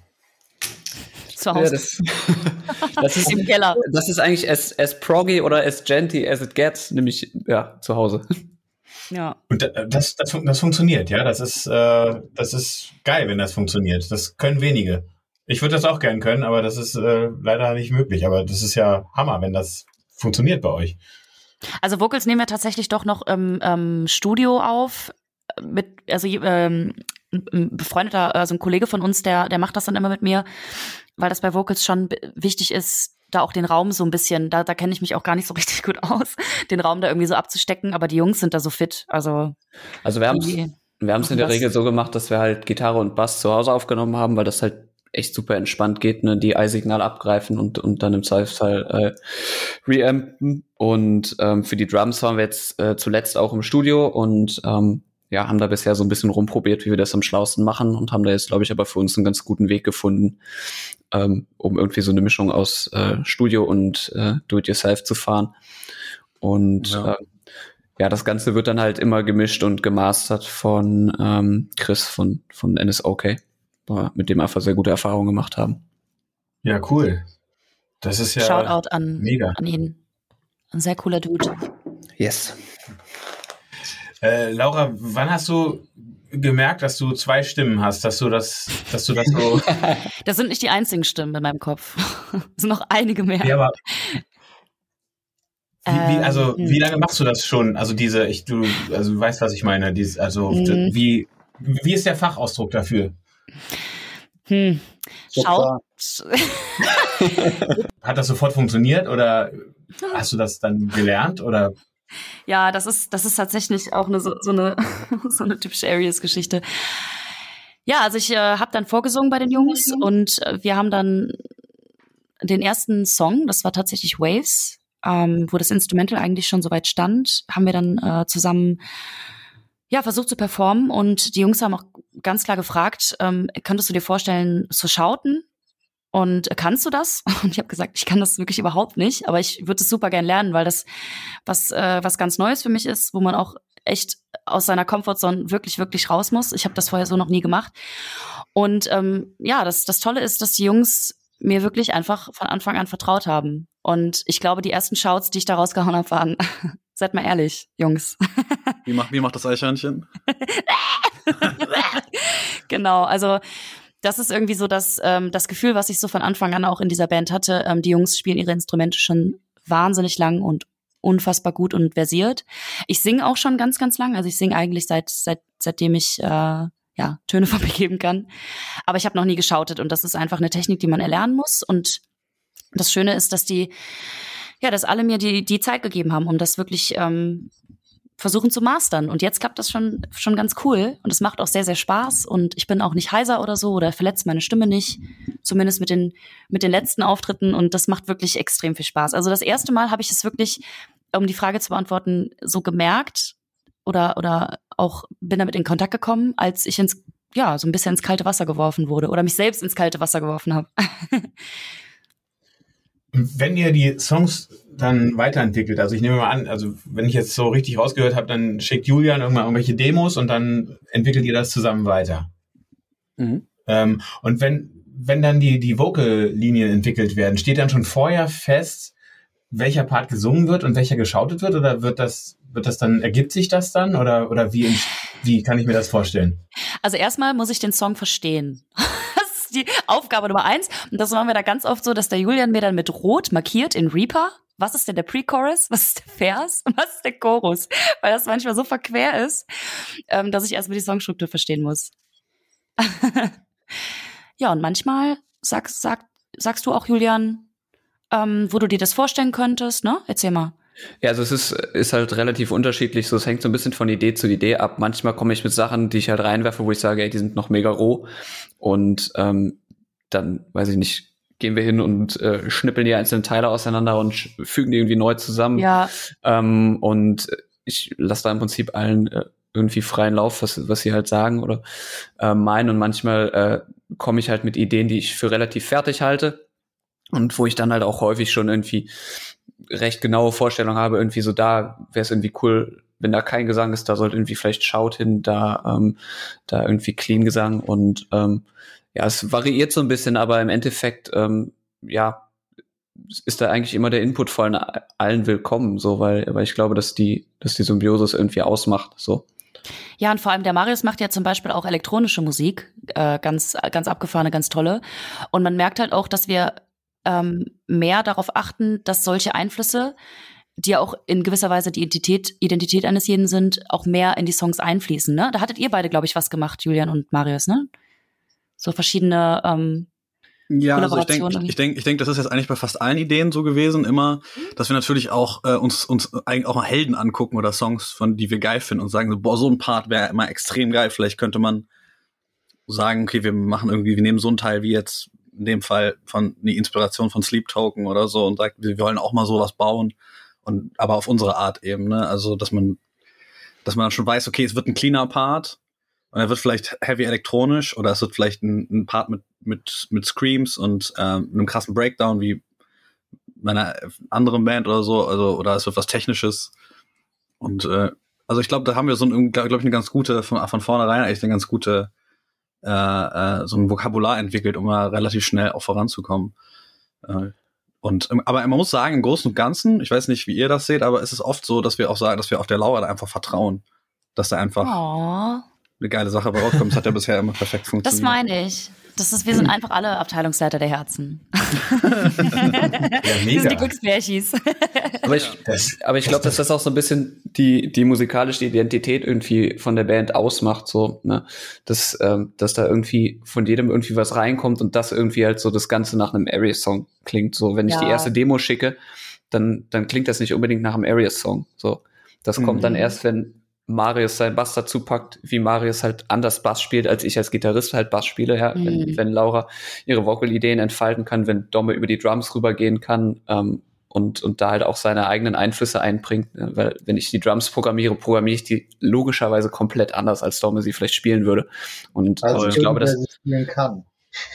Zu Ja, Hause das, *laughs* das, ist, im Keller. das ist eigentlich as, as proggy oder as genty as it gets, nämlich ja, zu Hause. Ja. Und da- das, das, das funktioniert, ja. Das ist, äh, das ist geil, wenn das funktioniert. Das können wenige. Ich würde das auch gern können, aber das ist äh, leider nicht möglich. Aber das ist ja Hammer, wenn das funktioniert bei euch. Also Vocals nehmen wir tatsächlich doch noch im ähm, Studio auf. Mit, also ähm, ein befreundeter, also ein Kollege von uns, der, der macht das dann immer mit mir, weil das bei Vocals schon wichtig ist, da auch den Raum so ein bisschen, da, da kenne ich mich auch gar nicht so *laughs* richtig gut aus, den Raum da irgendwie so abzustecken, aber die Jungs sind da so fit. Also Also wir haben es wir haben's in der Was? Regel so gemacht, dass wir halt Gitarre und Bass zu Hause aufgenommen haben, weil das halt echt super entspannt geht, ne? die Ei-Signal abgreifen und, und dann im Zweifelsfall äh, reampen. Und ähm, für die Drums waren wir jetzt äh, zuletzt auch im Studio und ähm, ja, haben da bisher so ein bisschen rumprobiert, wie wir das am schlausten machen und haben da jetzt, glaube ich, aber für uns einen ganz guten Weg gefunden, ähm, um irgendwie so eine Mischung aus äh, Studio und äh, Do-it-yourself zu fahren. Und Ja. Äh, ja, das Ganze wird dann halt immer gemischt und gemastert von ähm, Chris von, von NSOK, mit dem wir einfach sehr gute Erfahrungen gemacht haben. Ja, cool. Das ist ja Shoutout an, mega. an ihn. Ein sehr cooler Dude. Yes. Äh, Laura, wann hast du gemerkt, dass du zwei Stimmen hast, dass du das, dass du das so. *laughs* Das sind nicht die einzigen Stimmen in meinem Kopf. *laughs* Es sind noch einige mehr. ja, aber wie, wie, also Ähm, wie lange machst du das schon? Also diese, ich, du, also du weißt, was ich meine. Dieses, also Mhm. wie, wie ist der Fachausdruck dafür? Hm. Schaut. *laughs* Hat das sofort funktioniert oder hast du das dann gelernt oder? Ja, das ist, das ist tatsächlich auch eine, so, so eine, *laughs* so eine typische Areas-Geschichte. Ja, also ich äh, habe dann vorgesungen bei den Jungs und äh, wir haben dann den ersten Song, das war tatsächlich Waves, ähm, wo das Instrumental eigentlich schon soweit stand, haben wir dann äh, zusammen ja versucht zu performen und die Jungs haben auch ganz klar gefragt, ähm, könntest du dir vorstellen zu schauten? Und kannst du das? *laughs* Und ich habe gesagt, ich kann das wirklich überhaupt nicht, aber ich würde es super gern lernen, weil das was äh, was ganz Neues für mich ist, wo man auch echt aus seiner Comfortzone wirklich wirklich raus muss. Ich habe das vorher so noch nie gemacht. Und ähm, ja, das das Tolle ist, dass die Jungs mir wirklich einfach von Anfang an vertraut haben Und ich glaube, die ersten Shouts, die ich da rausgehauen habe, waren, *laughs* seid mal ehrlich, Jungs. Wie macht, wie macht das Eichhörnchen? *laughs* genau, also das ist irgendwie so das, ähm, das Gefühl, was ich so von Anfang an auch in dieser Band hatte. Ähm, die Jungs spielen ihre Instrumente schon wahnsinnig lang und unfassbar gut und versiert. Ich singe auch schon ganz, ganz lang. Also ich singe eigentlich seit, seit seitdem ich äh, ja, Töne *laughs* von mir geben kann. Aber ich habe noch nie geschautet und das ist einfach eine Technik, die man erlernen muss. Und das Schöne ist, dass die, ja, dass alle mir die, die Zeit gegeben haben, um das wirklich ähm, versuchen zu mastern. Und jetzt klappt das schon, schon ganz cool. Und es macht auch sehr, sehr Spaß. Und ich bin auch nicht heiser oder so oder verletzt meine Stimme nicht. Zumindest mit den, mit den letzten Auftritten. Und das macht wirklich extrem viel Spaß. Also das erste Mal habe ich es wirklich, um die Frage zu beantworten, so gemerkt oder, oder auch bin damit in Kontakt gekommen, als ich ins, ja, so ein bisschen ins kalte Wasser geworfen wurde oder mich selbst ins kalte Wasser geworfen habe. *laughs* Wenn ihr die Songs dann weiterentwickelt, also ich nehme mal an, also wenn ich jetzt so richtig rausgehört habe, dann schickt Julian irgendwann irgendwelche Demos und dann entwickelt ihr das zusammen weiter. Mhm. Ähm, und wenn, wenn dann die, die Vocal-Linien entwickelt werden, steht dann schon vorher fest, welcher Part gesungen wird und welcher geschautet wird oder wird das wird das dann ergibt sich das dann oder oder wie wie kann ich mir das vorstellen? Also erstmal muss ich den Song verstehen *laughs* die Aufgabe Nummer eins. Und das machen wir da ganz oft so, dass der Julian mir dann mit Rot markiert in Reaper. Was ist denn der Pre-Chorus? Was ist der Vers? Und *laughs* was ist der Chorus? Weil das manchmal so verquer ist, ähm, dass ich erstmal die Songstruktur verstehen muss. *laughs* ja, und manchmal sagst, sag, sagst du auch, Julian, ähm, wo du dir das vorstellen könntest, ne? Erzähl mal. Ja, also es ist, ist halt relativ unterschiedlich. So, es hängt so ein bisschen von Idee zu Idee ab. Manchmal komme ich mit Sachen, die ich halt reinwerfe, wo ich sage, ey, die sind noch mega roh. Und ähm, dann, weiß ich nicht, gehen wir hin und äh, schnippeln die einzelnen Teile auseinander und fügen die irgendwie neu zusammen. Ja. Ähm, und ich lasse da im Prinzip allen äh, irgendwie freien Lauf, was, was sie halt sagen oder äh, meinen. Und manchmal äh, komme ich halt mit Ideen, die ich für relativ fertig halte. Und wo ich dann halt auch häufig schon irgendwie recht genaue Vorstellung habe, irgendwie so da wäre es irgendwie cool, wenn da kein Gesang ist, da sollte irgendwie vielleicht Schaut hin, da, ähm, da irgendwie Clean Gesang und ähm, ja, es variiert so ein bisschen, aber im Endeffekt, ähm, ja, ist da eigentlich immer der Input von allen willkommen, so, weil, weil ich glaube, dass die, dass die Symbiose irgendwie ausmacht, so. Ja, und vor allem der Marius macht ja zum Beispiel auch elektronische Musik, äh, ganz, ganz abgefahrene, ganz tolle. Und man merkt halt auch, dass wir ähm, mehr darauf achten, dass solche Einflüsse, die ja auch in gewisser Weise die Identität, Identität eines jeden sind, auch mehr in die Songs einfließen. Ne? Da hattet ihr beide, glaube ich, was gemacht, Julian und Marius, ne? So verschiedene ähm, ja, also ich denke, ich denke, ich denk, das ist jetzt eigentlich bei fast allen Ideen so gewesen, immer, dass wir natürlich auch äh, uns uns eigentlich auch mal Helden angucken oder Songs, von die wir geil finden und sagen so, boah, so ein Part wäre immer extrem geil. Vielleicht könnte man sagen, okay, wir machen irgendwie, wir nehmen so einen Teil wie jetzt in dem Fall von die Inspiration von Sleep Token oder so und sagt, wir wollen auch mal sowas bauen und aber auf unsere Art eben, ne? Also dass man dass man dann schon weiß, okay, es wird ein cleaner Part und er wird vielleicht heavy elektronisch oder es wird vielleicht ein, ein Part mit mit mit Screams und ähm, einem krassen Breakdown wie meiner anderen Band oder so, also oder es wird was Technisches und äh, also ich glaube, da haben wir so ein, glaube glaub ich, eine ganz gute von, von vornherein eigentlich eine ganz gute äh, äh, so ein Vokabular entwickelt, um mal relativ schnell auch voranzukommen. Äh, und ähm, aber man muss sagen, im Großen und Ganzen, ich weiß nicht, wie ihr das seht, aber es ist oft so, dass wir auch sagen, dass wir auf der Laura einfach vertrauen, dass da einfach oh. eine geile Sache rauskommt. Das hat ja bisher immer perfekt funktioniert. Das meine ich. Das ist, wir sind einfach alle Abteilungsleiter der Herzen. ja, mega. Wir sind die Glücksbärchis. aber ich, aber ich glaube, dass das auch so ein bisschen die, die musikalische Identität irgendwie von der Band ausmacht, so, ne? Dass, ähm, dass da irgendwie von jedem irgendwie was reinkommt und das irgendwie halt so das Ganze nach einem Aries-Song klingt. So, wenn ich ja. die erste Demo schicke, dann, dann klingt das nicht unbedingt nach einem Aries-Song. So. Das mhm. kommt dann erst, wenn, Marius seinen Bass dazu packt, wie Marius halt anders Bass spielt, als ich als Gitarrist halt Bass spiele, ja. Mhm. Wenn, wenn Laura ihre Vocal-Ideen entfalten kann, wenn Domme über die Drums rübergehen kann ähm, und, und da halt auch seine eigenen Einflüsse einbringt. Ja, weil wenn ich die Drums programmiere, programmiere ich die logischerweise komplett anders, als Domme sie vielleicht spielen würde. Und also ich glaube, dass spielen kann.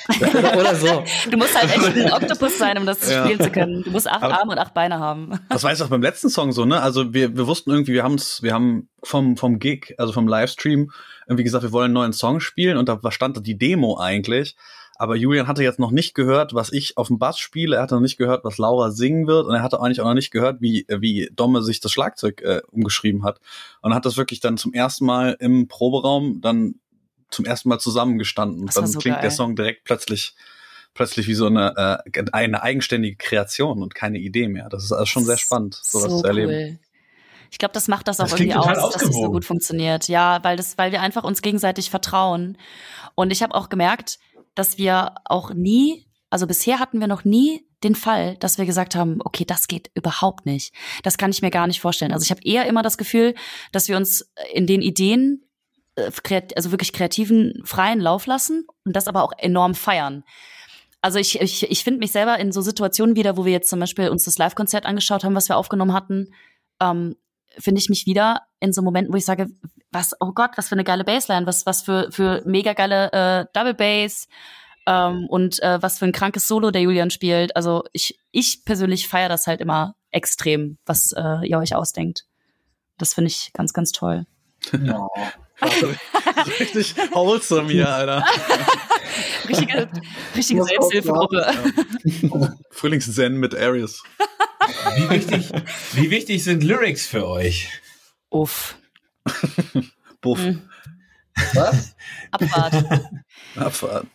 *laughs* Oder so. Du musst halt echt ein *laughs* Oktopus sein, um das ja. spielen zu können. Du musst acht Aber Arme und acht Beine haben. Das war jetzt auch beim letzten Song so, ne? Also wir, wir wussten irgendwie, wir haben's, wir haben vom, vom Gig, also vom Livestream, irgendwie gesagt, wir wollen einen neuen Song spielen und da stand die Demo eigentlich. Aber Julian hatte jetzt noch nicht gehört, was ich auf dem Bass spiele. Er hatte noch nicht gehört, was Laura singen wird. Und er hatte eigentlich auch noch nicht gehört, wie, wie Domme sich das Schlagzeug äh, umgeschrieben hat. Und hat das wirklich dann zum ersten Mal im Proberaum dann zum ersten Mal zusammengestanden. Das dann so klingt geil. der Song direkt plötzlich plötzlich wie so eine, äh, eine eigenständige Kreation und keine Idee mehr. Das ist also schon sehr spannend, sowas so zu erleben. Cool. Ich glaube, das macht das auch Das irgendwie aus, dass es so ausgewogen. gut funktioniert. Ja, weil das, weil wir einfach uns gegenseitig vertrauen. Und ich habe auch gemerkt, dass wir auch nie, also bisher hatten wir noch nie den Fall, dass wir gesagt haben, okay, das geht überhaupt nicht. Das kann ich mir gar nicht vorstellen. Also ich habe eher immer das Gefühl, dass wir uns in den Ideen, also wirklich kreativen, freien Lauf lassen und das aber auch enorm feiern. Also ich, ich, ich finde mich selber in so Situationen wieder, wo wir jetzt zum Beispiel uns das Live-Konzert angeschaut haben, was wir aufgenommen hatten, ähm, finde ich mich wieder in so Momenten, wo ich sage, was, oh Gott, was für eine geile Bassline, was, was für, für mega geile äh, Double Bass ähm, und äh, was für ein krankes Solo der Julian spielt. Also ich, ich persönlich feiere das halt immer extrem, was äh, ihr euch ausdenkt. Das finde ich ganz, ganz toll. Ja. Richtig wholesome hier, Alter. *laughs* Richtige, richtige Selbsthilfegruppe. *laughs* Frühlingszen mit Aries. Wie wichtig, wie wichtig sind Lyrics für euch? Uff, *laughs* Buff. Mhm. Was? Abfahrt. Abfahrt.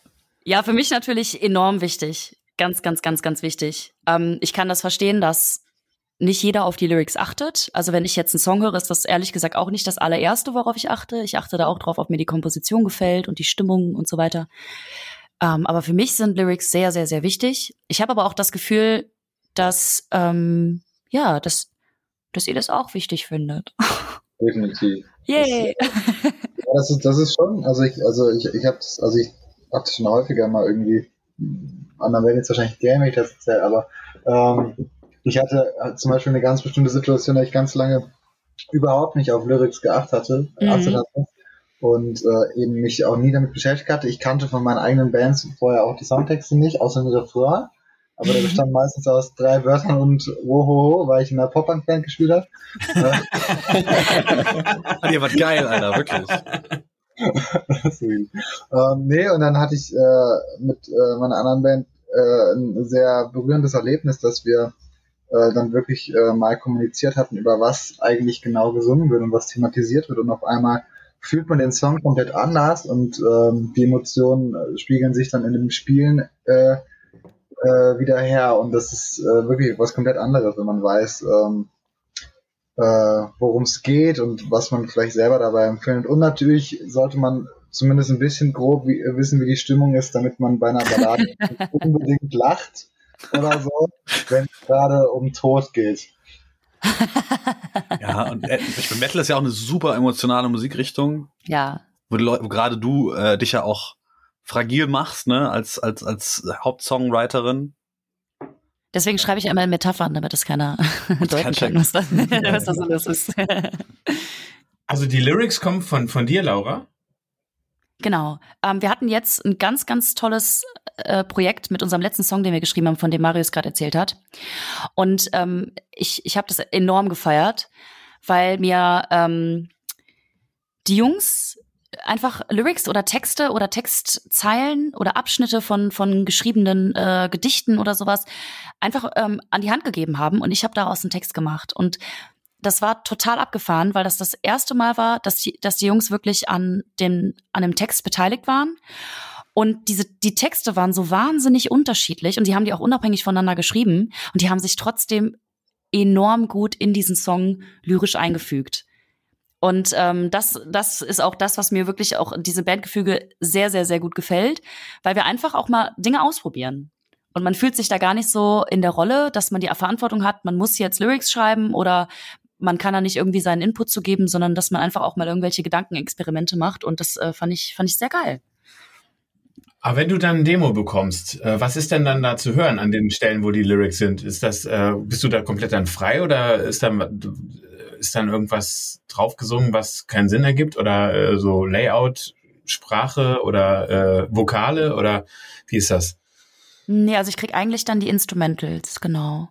Ja, für mich natürlich enorm wichtig. Ganz, ganz, ganz, ganz wichtig. Ähm, ich kann das verstehen, dass nicht jeder auf die Lyrics achtet. Also wenn ich jetzt einen Song höre, ist das ehrlich gesagt auch nicht das allererste, worauf ich achte. Ich achte da auch drauf, ob mir die Komposition gefällt und die Stimmung und so weiter. Ähm, aber für mich sind Lyrics sehr, sehr, sehr wichtig. Ich habe aber auch das Gefühl, dass ähm, ja, dass, dass ihr das auch wichtig findet. Definitiv. *laughs* Yay! Ja, das ist, das ist schon, also ich, also ich, ich hab's, also ich hab das schon häufiger mal irgendwie, anderen werden jetzt wahrscheinlich gern, wenn ich das erzähle, aber ähm, ich hatte äh, zum Beispiel eine ganz bestimmte Situation, da ich ganz lange überhaupt nicht auf Lyrics geachtet hatte, Mhm. geachtet hatte und äh, eben mich auch nie damit beschäftigt hatte. Ich kannte von meinen eigenen Bands vorher auch die Songtexte nicht, außer den Refrain. Aber der bestand meistens aus drei Wörtern und Wohoho, weil ich in einer Pop-Punk-Band gespielt habe. Ah, *laughs* ihr wart geil, Alter, wirklich. *laughs* Ähm, nee, und dann hatte ich äh, mit äh, meiner anderen Band äh, ein sehr berührendes Erlebnis, dass wir äh, dann wirklich äh, mal kommuniziert hatten, über was eigentlich genau gesungen wird und was thematisiert wird. Und auf einmal fühlt man den Song komplett anders und ähm, die Emotionen äh, spiegeln sich dann in dem Spielen äh, äh, wieder her. Und das ist äh, wirklich was komplett anderes, wenn man weiß, ähm, äh, worum es geht und was man vielleicht selber dabei empfindet. Und natürlich sollte man zumindest ein bisschen grob wie, wissen, wie die Stimmung ist, damit man bei einer Ballade nicht *laughs* unbedingt lacht oder so, wenn es gerade um Tod geht. Ja, und äh, ich bin Metal ist ja auch eine super emotionale Musikrichtung, Ja, wo, die Leute, wo gerade du äh, dich ja auch fragil machst, ne, als, als, als Hauptsongwriterin. Deswegen schreibe ich immer in Metaphern, damit es keiner *laughs* deuten kann, *laughs* was da, was *laughs* da so los ist. Also die Lyrics kommen von, von dir, Laura? Genau. Ähm, wir hatten jetzt ein ganz, ganz tolles äh, Projekt mit unserem letzten Song, den wir geschrieben haben, von dem Marius gerade erzählt hat. Und ähm, ich, ich habe das enorm gefeiert, weil mir ähm, die Jungs einfach Lyrics oder Texte oder Textzeilen oder Abschnitte von, von geschriebenen äh, Gedichten oder sowas einfach ähm, an die Hand gegeben haben und ich habe daraus einen Text gemacht. Und das war total abgefahren, weil das das erste Mal war, dass die, dass die Jungs wirklich an dem, an dem Text beteiligt waren. Und diese, die Texte waren so wahnsinnig unterschiedlich und die haben die auch unabhängig voneinander geschrieben und die haben sich trotzdem enorm gut in diesen Song lyrisch eingefügt. Und ähm, das, das ist auch das, was mir wirklich auch diese Bandgefüge sehr, sehr, sehr gut gefällt, weil wir einfach auch mal Dinge ausprobieren. Und man fühlt sich da gar nicht so in der Rolle, dass man die Verantwortung hat, man muss jetzt Lyrics schreiben oder man kann da nicht irgendwie seinen Input zu geben, sondern dass man einfach auch mal irgendwelche Gedankenexperimente macht. Und das äh, fand ich, fand ich sehr geil. Aber wenn du dann ein Demo bekommst, äh, was ist denn dann da zu hören an den Stellen, wo die Lyrics sind? Ist das, äh, bist du da komplett dann frei oder ist dann, ist dann irgendwas draufgesungen, was keinen Sinn ergibt? Oder äh, so Layout, Sprache oder äh, Vokale oder wie ist das? Nee, also ich krieg eigentlich dann die Instrumentals, genau.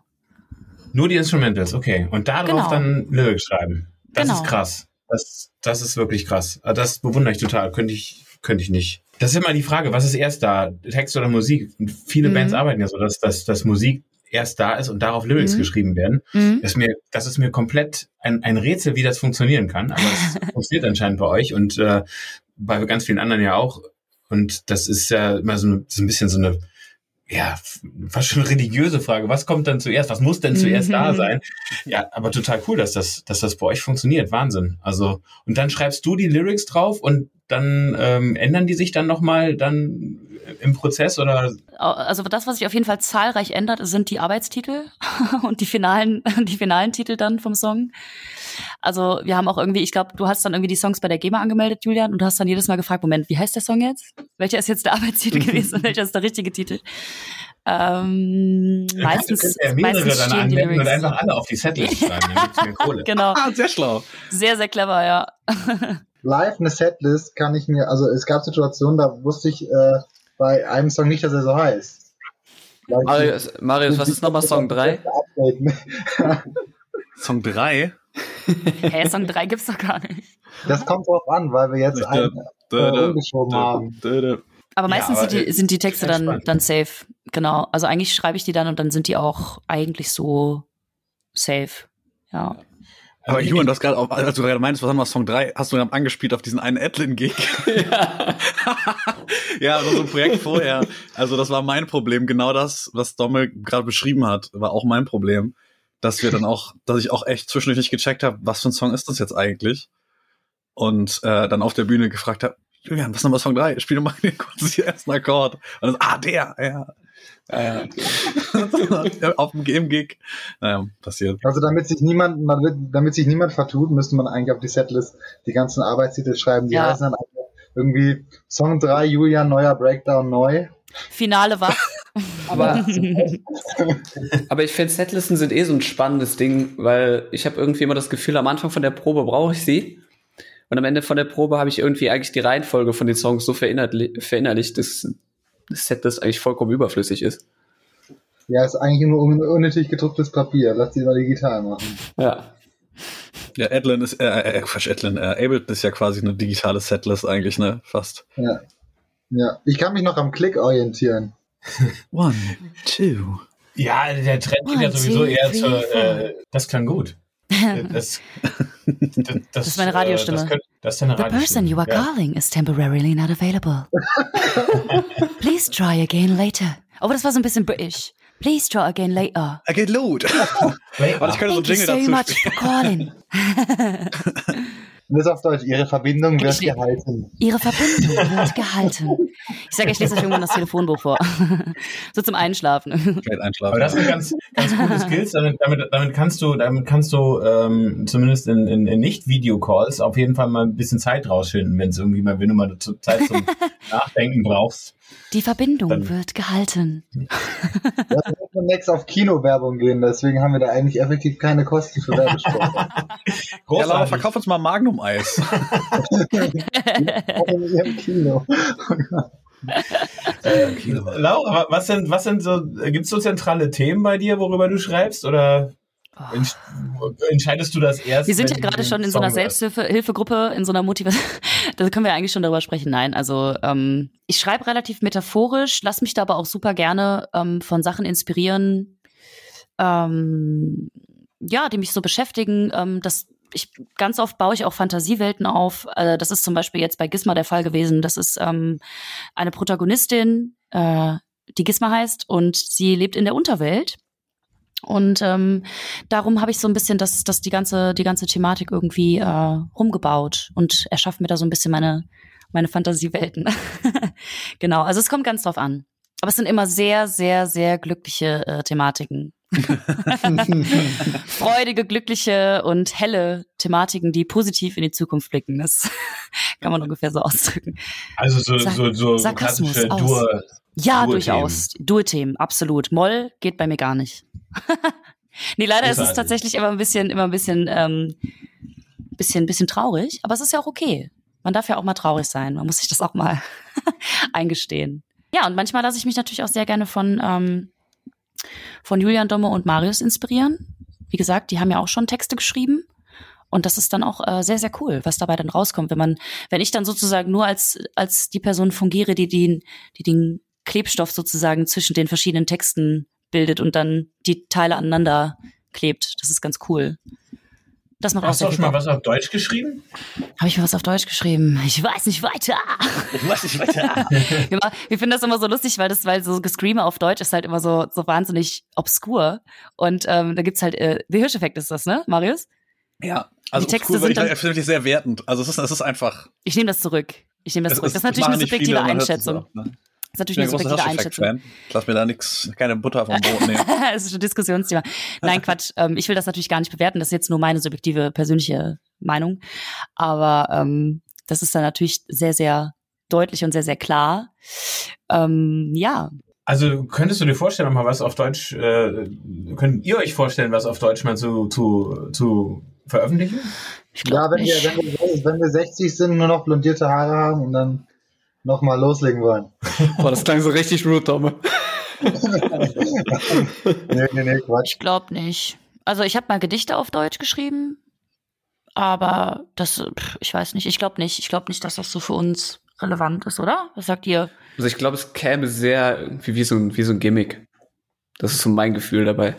Nur die Instrumentals, okay. Und darauf Genau. dann Lyrics schreiben. Das Genau. ist krass. Das, das ist wirklich krass. Also Das bewundere ich total. Könnte ich, könnte ich nicht. Das ist immer die Frage, was ist erst da, Text oder Musik? Viele Mhm. Bands arbeiten ja so, dass, dass, dass Musik erst da ist und darauf Lyrics Mhm. geschrieben werden. Mhm. Das ist mir, das ist mir komplett ein, ein Rätsel, wie das funktionieren kann. Aber es *laughs* funktioniert anscheinend bei euch und äh, bei ganz vielen anderen ja auch. Und das ist ja immer so, so ein bisschen so eine, ja, fast schon religiöse Frage. Was kommt dann zuerst? Was muss denn zuerst da Mhm. sein? Ja, aber total cool, dass das, dass das bei euch funktioniert. Wahnsinn. Also, und dann schreibst du die Lyrics drauf und dann ähm, ändern die sich dann nochmal dann im Prozess oder Also das, was sich auf jeden Fall zahlreich ändert, sind die Arbeitstitel *laughs* und die finalen, die finalen Titel dann vom Song. Also wir haben auch irgendwie, ich glaube, du hast dann irgendwie die Songs bei der GEMA angemeldet, Julian, und du hast dann jedes Mal gefragt, Moment, wie heißt der Song jetzt? Welcher ist jetzt der Arbeitstitel *laughs* gewesen und welcher ist der richtige Titel? Ähm, meistens, mehrere meistens dann stehen die anwenden und Lyrics. einfach alle auf die Setlist schreiben, dann gibt's mehr Kohle. *laughs* Genau, Ah, sehr schlau. sehr, sehr clever, ja. Live eine Setlist kann ich mir, also es gab Situationen, da wusste ich äh, bei einem Song nicht, dass er so heißt. Ich- Marius, Marius was ist nochmal Song 3? Updaten. *laughs* Song 3. Hä, Song 3 gibt's doch gar nicht. Das kommt drauf an, weil wir jetzt einen äh, umgeschoben haben. Aber meistens aber, sind, die, äh, sind die Texte dann, spannend. dann safe. Genau. Also eigentlich schreibe ich die dann und dann sind die auch eigentlich so safe. Ja. Aber Also Julian, du hast gerade, als du gerade meintest, was haben wir Song 3, hast du dann angespielt auf diesen einen Adlin-Gig. *laughs* ja. ja, so ein Projekt vorher. Also das war mein Problem. Genau das, was Dommel gerade beschrieben hat, war auch mein Problem. Dass wir dann auch, dass ich auch echt zwischendurch nicht gecheckt habe, was für ein Song ist das jetzt eigentlich? Und äh, dann auf der Bühne gefragt habe, Julian, was ist nochmal Song 3? Spiel doch mal den kurz den ersten Akkord. Und dann, ah, der, ja. Ja, *laughs* ja. auf dem Game-Gig. Naja, passiert. Also damit sich niemand, man wird, damit sich niemand vertut, müsste man eigentlich auf die Setlist die ganzen Arbeitstitel schreiben. Die Ja. heißen dann einfach irgendwie Song 3, Julian, neuer Breakdown, neu. Finale war. *laughs* Aber, aber ich finde, Setlisten sind eh so ein spannendes Ding, weil ich habe irgendwie immer das Gefühl, am Anfang von der Probe brauche ich sie. Und am Ende von der Probe habe ich irgendwie eigentlich die Reihenfolge von den Songs so verinnerli- verinnerlicht, dass das Setlist eigentlich vollkommen überflüssig ist. Ja, ist eigentlich nur un unnötig gedrucktes Papier. Lass die mal digital machen. Ja. Ja, Adlin ist, äh, äh, Quatsch, Adlin, äh, Ableton ist ja quasi eine digitale Setlist eigentlich, ne? Fast. Ja. Ja. Ich kann mich noch am Klick orientieren. *laughs* One, two. Ja, der Trend geht ja One, sowieso two, eher zur, äh, das klang gut. *laughs* Das, das, das, ist meine Radiostimme. äh, Das, könnte, das ist deine The Radiostimme. person you are ja. calling is temporarily not available. *laughs* Please try again later. Oh, aber das war so ein bisschen British. Please try again later. Er geht loot. Wait, Warte, ich könnte so Thank you einen Jingle so dazu much for calling. *laughs* Und das auf Deutsch. Ihre Verbindung wird Ich- gehalten. Ihre Verbindung wird gehalten. Ich sage, ich lese euch irgendwann das Telefonbuch vor. *laughs* so zum Einschlafen. Einschlafen. Aber das sind ganz, ganz coole *laughs* Skills. Damit, damit, damit kannst du, damit kannst du ähm, zumindest in, in, in Nicht-Video-Calls auf jeden Fall mal ein bisschen Zeit rausfinden, wenn es irgendwie mal, wenn du mal Zeit zum *laughs* Nachdenken brauchst. Die Verbindung Dann- wird gehalten. Wir müssen next auf Kinowerbung gehen, deswegen haben wir da eigentlich effektiv keine Kosten für Werbesport. *laughs* ja, Laura, verkauf uns mal Magnum-Eis. *laughs* *laughs* Ihrem Kino. Laura, wa- was sind, was sind so, gibt's so zentrale Themen bei dir, worüber du schreibst? Oder entsch entscheidest du das erst? Wir sind ja gerade schon in so einer? Selbsthilfegruppe, in so einer Motivation. *laughs* da können wir eigentlich schon darüber sprechen. Nein, also ähm, ich schreibe relativ metaphorisch, lass mich da aber auch super gerne ähm, von Sachen inspirieren, ähm, ja, die mich so beschäftigen. Ähm, das ich ganz oft baue ich auch Fantasiewelten auf. Äh, das ist zum Beispiel jetzt bei Gizma der Fall gewesen. Das ist ähm, eine Protagonistin, äh, die Gizma heißt und sie lebt in der Unterwelt. Und ähm, darum habe ich so ein bisschen das, das die ganze, die ganze Thematik irgendwie äh, rumgebaut und erschaffe mir da so ein bisschen meine, meine Fantasiewelten. *laughs* genau, also es kommt ganz drauf an. Aber es sind immer sehr, sehr, sehr glückliche äh, Thematiken. *laughs* Freudige, glückliche und helle Thematiken, die positiv in die Zukunft blicken. Das *laughs* kann man ungefähr so ausdrücken. Also so, Sark- so, so Sarkasmus klassische aus. Dur. Ja, Dur-Themen. durchaus. Dur-Themen, absolut. Moll geht bei mir gar nicht. *laughs* nee, leider ist es tatsächlich immer ein bisschen, immer ein bisschen, ähm, bisschen, bisschen traurig. Aber es ist ja auch okay. Man darf ja auch mal traurig sein. Man muss sich das auch mal *laughs* eingestehen. Ja, und manchmal lasse ich mich natürlich auch sehr gerne von, ähm, von Julian Domme und Marius inspirieren. Wie gesagt, die haben ja auch schon Texte geschrieben. Und das ist dann auch äh, sehr, sehr cool, was dabei dann rauskommt, wenn man, wenn ich dann sozusagen nur als, als die Person fungiere, die den, die den Klebstoff sozusagen zwischen den verschiedenen Texten bildet und dann die Teile aneinander klebt. Das ist ganz cool. Das macht Hast du auch schon mal was auf Deutsch geschrieben? Habe ich mir was auf Deutsch geschrieben? Ich weiß nicht weiter. Ich weiß nicht weiter. *laughs* wir, finden das immer so lustig, weil das, weil so Gescreamer auf Deutsch ist halt immer so, so wahnsinnig obskur. Und ähm, da gibt's halt, äh, The Hirscheffekt ist das, ne, Marius? ja, also Die Texte cool, sind ich dann- finde wirklich sehr wertend. Also es ist, es ist einfach. Ich nehme das zurück. Ich nehme das es- zurück. es- Das ist natürlich eine viele, subjektive es Einschätzung. auch, ne? Das ist Ich natürlich eine subjektive Einschätzung. Ich lass mir da nichts, keine Butter vom Brot nehmen. *laughs* das ist ein Diskussionsthema. Nein, *laughs* Quatsch. Ähm, ich will das natürlich gar nicht bewerten. Das ist jetzt nur meine subjektive, persönliche Meinung. Aber ähm, das ist dann natürlich sehr, sehr deutlich und sehr, sehr klar. Ähm, ja, Also könntest du dir vorstellen, mal was auf Deutsch, äh, könnt ihr euch vorstellen, was auf Deutsch mal zu, zu, zu veröffentlichen? ich Ja, wenn wir, wenn, wir, wenn wir 60 sind, nur noch blondierte Haare haben und dann nochmal loslegen wollen. *laughs* Boah, das klang so richtig rude, Tom. *laughs* Nee, nee, nee, Quatsch. Ich glaube nicht. Also ich habe mal Gedichte auf Deutsch geschrieben, aber das, ich weiß nicht. Ich glaube nicht. Ich glaube nicht, dass das so für uns relevant ist, oder? Was sagt ihr? Also ich glaube, es käme sehr irgendwie wie so, ein, wie so ein Gimmick. Das ist so mein Gefühl dabei.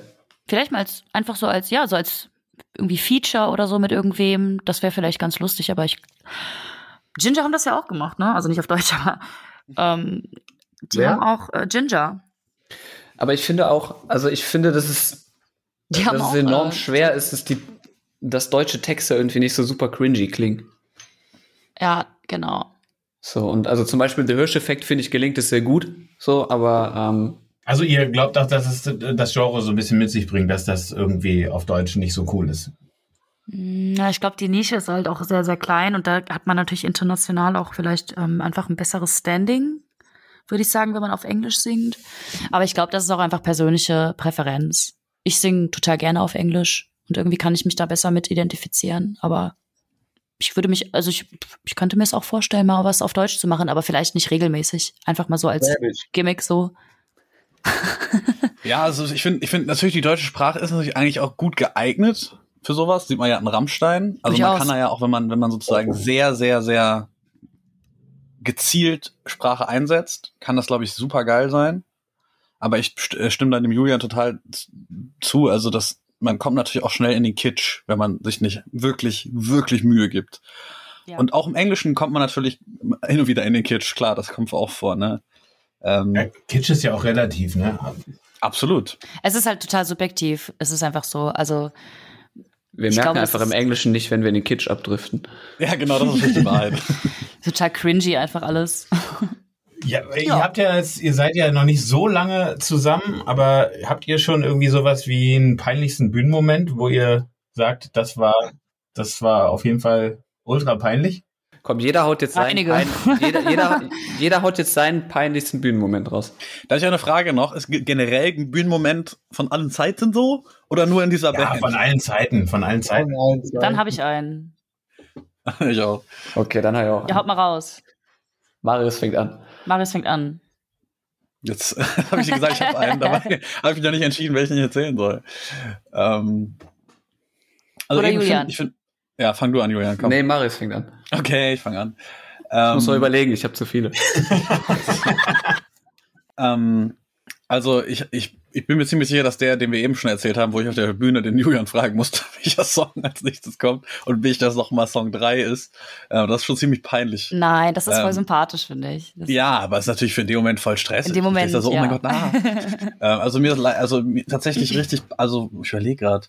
Vielleicht mal als, einfach so als, ja, so als irgendwie Feature oder so mit irgendwem. Das wäre vielleicht ganz lustig, aber ich. Ginger haben das ja auch gemacht, ne? Also nicht auf Deutsch, *laughs* aber ähm, die Wer? haben auch äh, Ginger. Aber ich finde auch, also ich finde, dass es, Die haben dass auch, es enorm äh, schwer ist, dass die, dass deutsche Texte irgendwie nicht so super cringy klingen. Ja, genau. So, und also zum Beispiel der Hirscheffekt, finde ich, gelingt es sehr gut. So, aber ähm, Also ihr glaubt auch, dass es das Genre so ein bisschen mit sich bringt, dass das irgendwie auf Deutsch nicht so cool ist. Ja, ich glaube, die Nische ist halt auch sehr, sehr klein und da hat man natürlich international auch vielleicht ähm, einfach ein besseres Standing, würde ich sagen, wenn man auf Englisch singt. Aber ich glaube, das ist auch einfach persönliche Präferenz. Ich singe total gerne auf Englisch und irgendwie kann ich mich da besser mit identifizieren. Aber ich würde mich, also ich, ich könnte mir es auch vorstellen, mal was auf Deutsch zu machen, aber vielleicht nicht regelmäßig. Einfach mal so als Schwäbisch. Gimmick so. Ja, also ich finde, ich finde natürlich die deutsche Sprache ist natürlich eigentlich auch gut geeignet für sowas. Sieht man ja an Rammstein. Also man Durchaus. kann da ja auch, wenn man, wenn man sozusagen sehr, sehr, sehr gezielt Sprache einsetzt, kann das, glaube ich, super geil sein. Aber ich äh, stimme da dem Julian total zu. Also das, man kommt natürlich auch schnell in den Kitsch, wenn man sich nicht wirklich, wirklich Mühe gibt. Ja. Und auch im Englischen kommt man natürlich hin und wieder in den Kitsch. Klar, das kommt auch vor, ne? Ähm, Ja, Kitsch ist ja auch relativ, ne? Absolut. Es ist halt total subjektiv. Es ist einfach so. Also wir Ich merken glaube, das einfach im Englischen nicht, wenn wir in den Kitsch abdriften. Ja, genau, das ist die Wahrheit. *laughs* total cringy einfach alles. Ja, *laughs* ihr Ja. habt ja jetzt, ihr seid ja noch nicht so lange zusammen, aber habt ihr schon irgendwie sowas wie einen peinlichsten Bühnenmoment, wo ihr sagt, das war, das war auf jeden Fall ultra peinlich? Komm, jeder haut jetzt seinen, Einige. pein jeder, jeder, *laughs* jeder haut jetzt seinen peinlichsten Bühnenmoment raus. Da ist ja eine Frage noch. Ist ge- generell ein Bühnenmoment von allen Zeiten so? Oder nur in dieser Ja, Band? von allen Zeiten, von allen Zeiten. Dann habe ich einen. *laughs* ich auch. Okay, dann habe ich auch. Ja, haut mal raus. Marius fängt an. Marius fängt an. Jetzt *laughs* habe ich dir gesagt, ich habe einen. Dabei habe ich mich noch nicht entschieden, welchen ich erzählen soll. Ähm, also Oder Julian. Find, ich find, ja, fang du an, Julian. Komm. Nee, Marius fängt an. Okay, ich fange an. Ich Ähm, muss noch überlegen, ich habe zu viele. *laughs* Ähm, also ich, ich, ich bin mir ziemlich sicher, dass der, den wir eben schon erzählt haben, wo ich auf der Bühne den Julian fragen musste, *laughs* welcher Song als nächstes kommt und wie ich das nochmal Song 3 ist. Äh, das ist schon ziemlich peinlich. Nein, das ist voll Ähm, sympathisch, finde ich. Das Ja, aber es ist natürlich für den Moment voll stressig. In dem Moment, Ich so, oh mein ja. Gott, na. *laughs* ähm, also mir ist also mir tatsächlich richtig, also ich überlege gerade.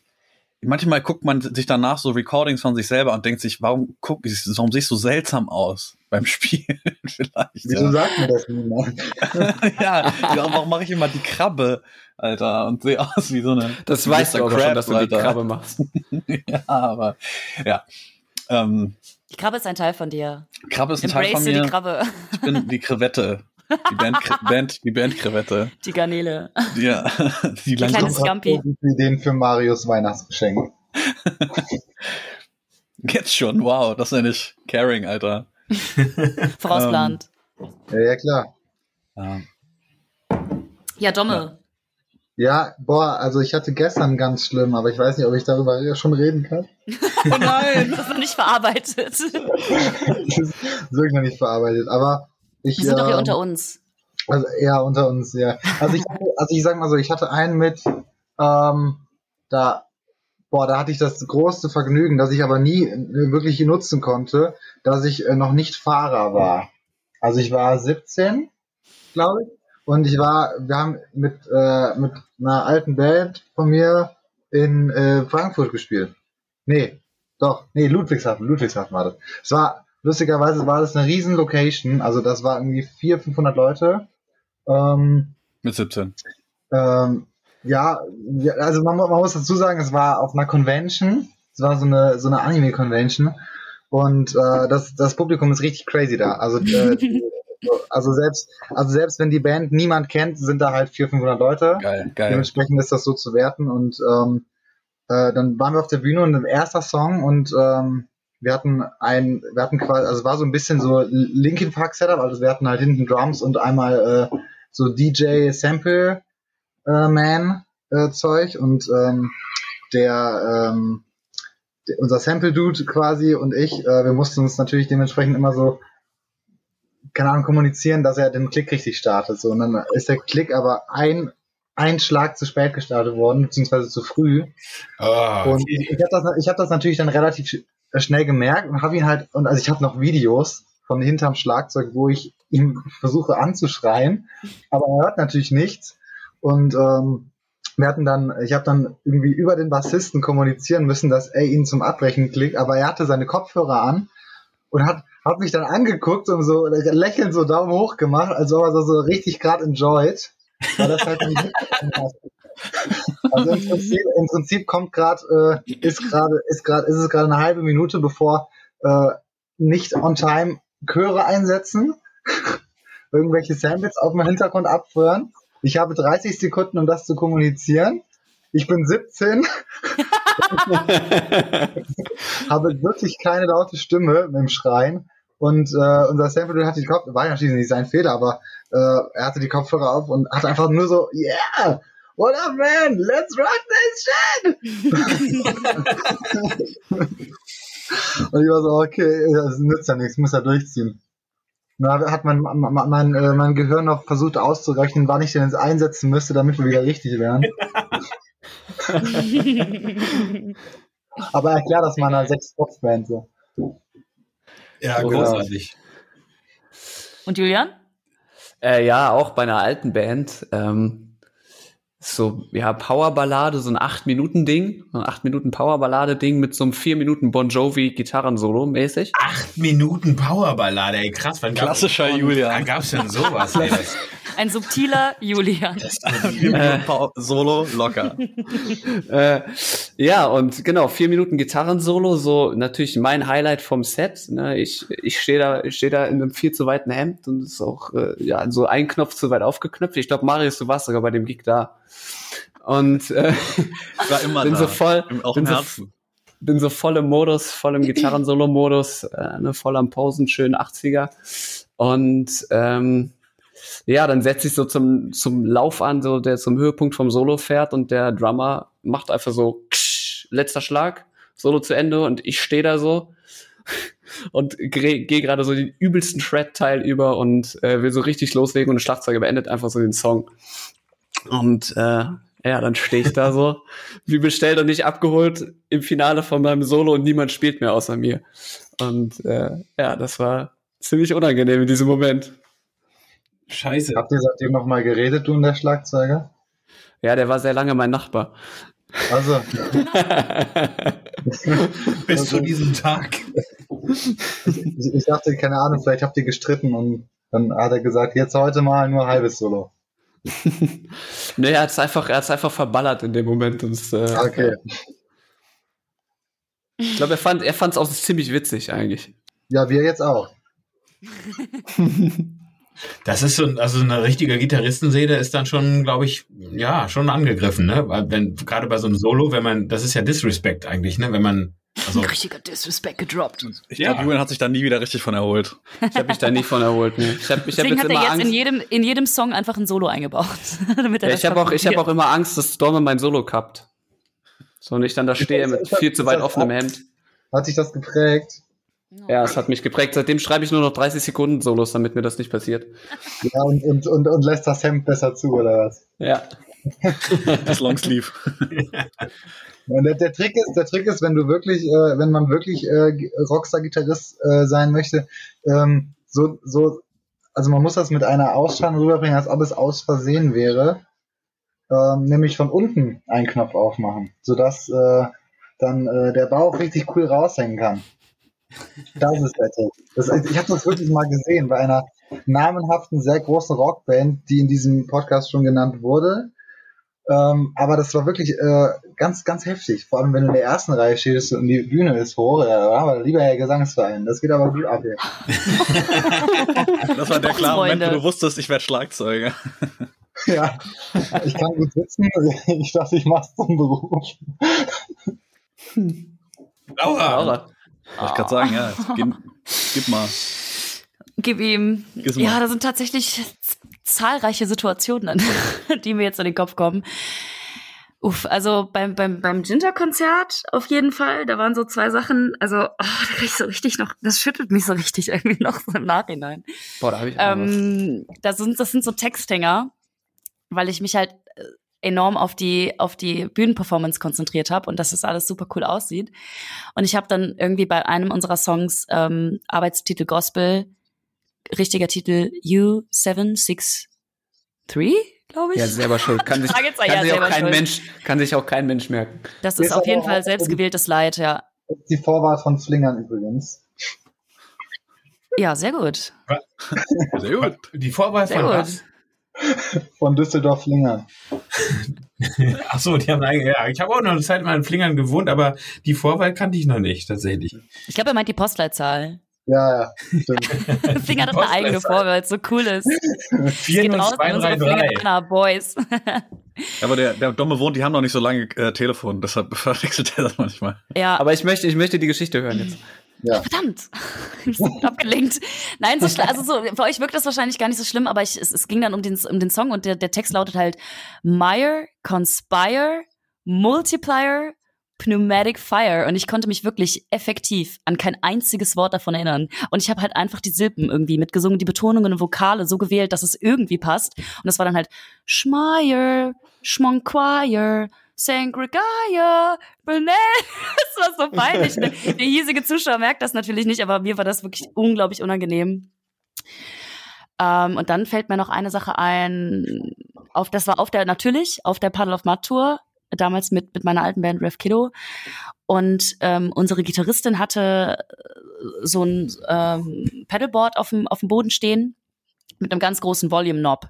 Manchmal guckt man sich danach so Recordings von sich selber und denkt sich, warum guck ich, warum sehe ich so seltsam aus beim *laughs* Spielen vielleicht. Wieso Ja, sagt mir das niemand? *laughs* ja warum mache ich immer die Krabbe, Alter, und sehe aus wie so eine. Das weißt du aber schon, Krabs, dass du die Alter. Krabbe machst. *laughs* ja, aber ja. Ähm, Die Krabbe ist ein Teil von dir. Krabbe ist ein Teil Embrace von die mir. Krabbe. Ich bin die Krevette. Die Band, *laughs* Band die Band Krevette. Die Garnele. Ja, *laughs* die kleine langsam Scampi. Ideen für Marius Weihnachtsgeschenk. *laughs* Jetzt schon, wow, das nenne ich Caring, Alter. Vorausplant. Ja, ja, klar. Ja. ja, Domme. Ja, boah, also ich hatte gestern ganz schlimm, aber ich weiß nicht, ob ich darüber schon reden kann. Oh nein, das ist noch nicht verarbeitet. das ist wirklich noch nicht verarbeitet, aber ich. Wir sind doch hier ähm, unter uns. Also eher unter uns, ja. Also ich, *laughs* also ich sag mal so, ich hatte einen mit, ähm, da, boah, da hatte ich das große Vergnügen, dass ich aber nie wirklich nutzen konnte, dass ich äh, noch nicht Fahrer war. Also ich war 17, glaube ich, und ich war, wir haben mit, äh, mit einer alten Band von mir in äh, Frankfurt gespielt. Nee, doch, nee, Ludwigshafen, Ludwigshafen war das. Es war, lustigerweise war das eine riesen Location, also das war irgendwie 400, 500 Leute. Ähm, Mit 17. ähm, ja, also man, man muss dazu sagen, es war auf einer Convention. Es war so eine, so eine Anime-Convention. Und äh, das, das Publikum ist richtig crazy da. Also, äh, *laughs* also selbst, also selbst wenn die Band niemand kennt, sind da halt 400, 500 Leute. Geil, geil. Dementsprechend ist das so zu werten. Und ähm, äh, dann waren wir auf der Bühne und ein erster Song und ähm, wir hatten ein, wir hatten quasi, also es war so ein bisschen so Linkin Park Setup, also wir hatten halt hinten Drums und einmal äh, so DJ Sample äh, Man äh, Zeug und ähm, der, ähm, der unser Sample Dude quasi und ich, äh, wir mussten uns natürlich dementsprechend immer so keine Ahnung kommunizieren, dass er den Klick richtig startet. So und dann ist der Klick aber ein ein Schlag zu spät gestartet worden, beziehungsweise zu früh. Oh, Und ich, ich habe das, ich hab das natürlich dann relativ schnell gemerkt und habe ihn halt, und also ich habe noch Videos von hinterm Schlagzeug, wo ich ihn versuche anzuschreien, aber er hört natürlich nichts. Und ähm, wir hatten dann, ich habe dann irgendwie über den Bassisten kommunizieren müssen, dass er ihn zum Abbrechen klickt, aber er hatte seine Kopfhörer an und hat, hat mich dann angeguckt und so lächelnd so Daumen hoch gemacht, als ob er so, so richtig gerade enjoyed. Weil das halt nicht. *laughs* Also im Prinzip, im Prinzip kommt gerade, äh, ist gerade, ist gerade, ist es gerade eine halbe Minute, bevor äh, nicht on time Chöre einsetzen, *laughs* irgendwelche Samples auf dem Hintergrund abfeuern. Ich habe 30 Sekunden, um das zu kommunizieren. Ich bin 17, *laughs* habe wirklich keine laute Stimme mit dem Schreien. Und äh, unser Sample hat die Kopfhörer, war ja natürlich nicht sein Fehler, aber äh, er hatte die Kopfhörer auf und hat einfach nur so, yeah, what up man, let's rock this shit. *laughs* und ich war so, okay, das nützt ja nichts, muss er durchziehen. Da hat mein, mein, mein, mein Gehirn noch versucht auszurechnen, wann ich denn jetzt einsetzen müsste, damit wir wieder richtig wären. *laughs* Aber erklär das mal einer Sechs-Box-Band so. ja, So großartig. Und Julian? Äh, ja, auch bei einer alten Band. Ähm, so, ja, Powerballade, so ein 8-Minuten-Ding, so ein 8-Minuten-Powerballade-Ding mit so einem 4 Minuten Bon Jovi-Gitarren-Solo mäßig. Acht Minuten Powerballade, ey, krass. Wann Klassischer Julian. Wann gab's denn sowas? ey, das, Ein subtiler Julian. Solo locker. *laughs* äh, ja, und genau, 4 Minuten Gitarren-Solo, so natürlich mein Highlight vom Set. Ne? Ich, ich stehe da, ich stehe da in einem viel zu weiten Hemd und ist auch äh, ja, so ein Knopf zu weit aufgeknöpft. Ich glaube, Marius, du warst sogar bei dem Gig da. Und äh, *laughs* war immer bin da. so voll, Im- Auch bin im so Herzen. bin so voll im Modus, voll im Gitarren-Solo-Modus, äh, ne, voll am Posen, schön 80er. Und ähm, ja, dann setze ich so zum, zum Lauf an, so der zum Höhepunkt vom Solo fährt und der Drummer macht einfach so ksch, letzter Schlag, Solo zu Ende und ich stehe da so *laughs* und gehe geh gerade so den übelsten Shred-Teil über und äh, will so richtig loslegen und der Schlagzeuger beendet einfach so den Song. Und äh, ja, dann stehe ich da so, wie bestellt und nicht abgeholt im Finale von meinem Solo und niemand spielt mehr außer mir. Und äh, ja, das war ziemlich unangenehm in diesem Moment. scheiße. Habt ihr seitdem noch mal geredet, du und der Schlagzeuger? Ja, der war sehr lange mein Nachbar. Also, *laughs* Bis zu diesem Tag. ich, ich dachte, keine Ahnung, vielleicht habt ihr gestritten und dann hat er gesagt, jetzt heute mal nur halbes Solo. Nee, er hat's einfach, er hat's einfach verballert in dem Moment. Und, es, äh, Okay. Ich glaube, er fand, er fand's auch ziemlich witzig eigentlich. Ja, wir jetzt auch. *laughs* Das ist so, also eine richtige Gitarristenseele ist dann schon, glaube ich, ja, schon angegriffen, ne? Weil wenn, gerade bei so einem Solo, wenn man, das ist ja Disrespect eigentlich, ne? Wenn man Also, Richtiger Disrespect gedroppt. Ich Ja. glaube, Julian hat sich da nie wieder richtig von erholt. Ich habe mich da nie von erholt. Nee. Ich habe ich hab Deswegen jetzt hat er jetzt Angst. in jedem, in jedem Song einfach ein Solo eingebaut. *laughs* damit er Ja, das ich habe auch, ich hab auch immer Angst, dass Storme mein Solo kappt. So und ich dann da stehe mit viel zu weit offenem? Hemd. Hat sich das geprägt? Ja, es hat mich geprägt. Seitdem schreibe ich nur noch 30 Sekunden Solos, damit mir das nicht passiert. Ja, und, und, und, und lässt das Hemd besser zu, oder was? Ja. Das Longsleeve. *laughs* Der, der Trick ist, der Trick ist, wenn du wirklich, äh, wenn man wirklich äh, Rockstar-Gitarrist äh, sein möchte, ähm, so, so, also man muss das mit einer Ausstrahlung rüberbringen, als ob es aus Versehen wäre, ähm, nämlich von unten einen Knopf aufmachen, sodass äh, dann äh, der Bauch richtig cool raushängen kann. Das ist der Trick. Das, ich habe das wirklich mal gesehen bei einer namenhaften, sehr großen Rockband, die in diesem Podcast schon genannt wurde. Ähm, aber das war wirklich äh, ganz, ganz heftig. Vor allem, wenn du in der ersten Reihe stehst und die Bühne ist hoch, da war aber lieber der Gesangsverein. Das geht aber gut ab hier. *laughs* Das war der klare Moment, wo du wusstest, ich werde Schlagzeuger. *laughs* Ja, ich kann gut sitzen. *laughs* Ich dachte, ich mach's zum Beruf. Laura! Laura. Wollte ich gerade sagen, ja. Gib, gib mal. Gib ihm. Gib's mal. Ja, da sind tatsächlich zahlreiche Situationen, die mir jetzt in den Kopf kommen. Uff, also beim, beim, beim Ginger-Konzert auf jeden Fall, da waren so zwei Sachen, also oh, da krieg ich so richtig noch, das schüttelt mich so richtig *laughs* irgendwie noch so im Nachhinein. Boah, da habe ich. Ähm, das, sind, das sind so Texthänger, weil ich mich halt äh, enorm auf die, auf die Bühnenperformance konzentriert habe und dass das alles super cool aussieht. Und ich habe dann irgendwie bei einem unserer Songs ähm, Arbeitstitel Gospel, richtiger Titel U763, glaube ich. Ja, selber schuld. Kann *laughs* sich, kann ja, sich auch selber kein schuld. Mensch, kann sich auch kein Mensch merken. Das Ist ist auf jeden Fall selbstgewähltes Leid, ja. Das ist die Vorwahl von Flingern übrigens. Ja, sehr gut. *laughs* Sehr gut. Die Vorwahl Sehr von gut. was? Von Düsseldorf Flingern. *laughs* Ach so, die haben eine, ja, ich habe auch noch eine Zeit mal in Flingern gewohnt, aber die Vorwahl kannte ich noch nicht, tatsächlich. Ich glaube, er meint die Postleitzahl. Ja, ja, stimmt. *laughs* Finger hat eine eigene. Vorwahl, weil es so cool ist. *laughs* Es geht raus an unsere 40233. Flinger Boys. Aber der, der Dumme wohnt, die haben noch nicht so lange äh, Telefon, deshalb *laughs* verwechselt er das manchmal. ja, Aber ich möchte, ich möchte die Geschichte hören jetzt. Ja. Verdammt! Ich bin abgelenkt. Nein, so schlimm. Also so, für euch wirkt das wahrscheinlich gar nicht so schlimm, aber ich, es, es ging dann um den, um den Song und der, der Text lautet halt Meyer, Conspire, Multiplier, Pneumatic Fire. Und ich konnte mich wirklich effektiv an kein einziges Wort davon erinnern. Und ich habe halt einfach die Silben irgendwie mitgesungen, die Betonungen und Vokale so gewählt, dass es irgendwie passt. Und das war dann halt Schmeier, Schmonquire, Sangregaya, Benet. *laughs* Das war so peinlich. Der, *laughs* der hiesige Zuschauer merkt das natürlich nicht, aber mir war das wirklich unglaublich unangenehm. Ähm, und dann fällt mir noch eine Sache ein. Auf, das war auf der, natürlich, auf der Paddle of Mud Tour, damals mit, mit meiner alten Band Rev Kiddo. Und ähm, unsere Gitarristin hatte äh, so ein ähm, Pedalboard auf dem, auf dem Boden stehen mit einem ganz großen Volume-Knob.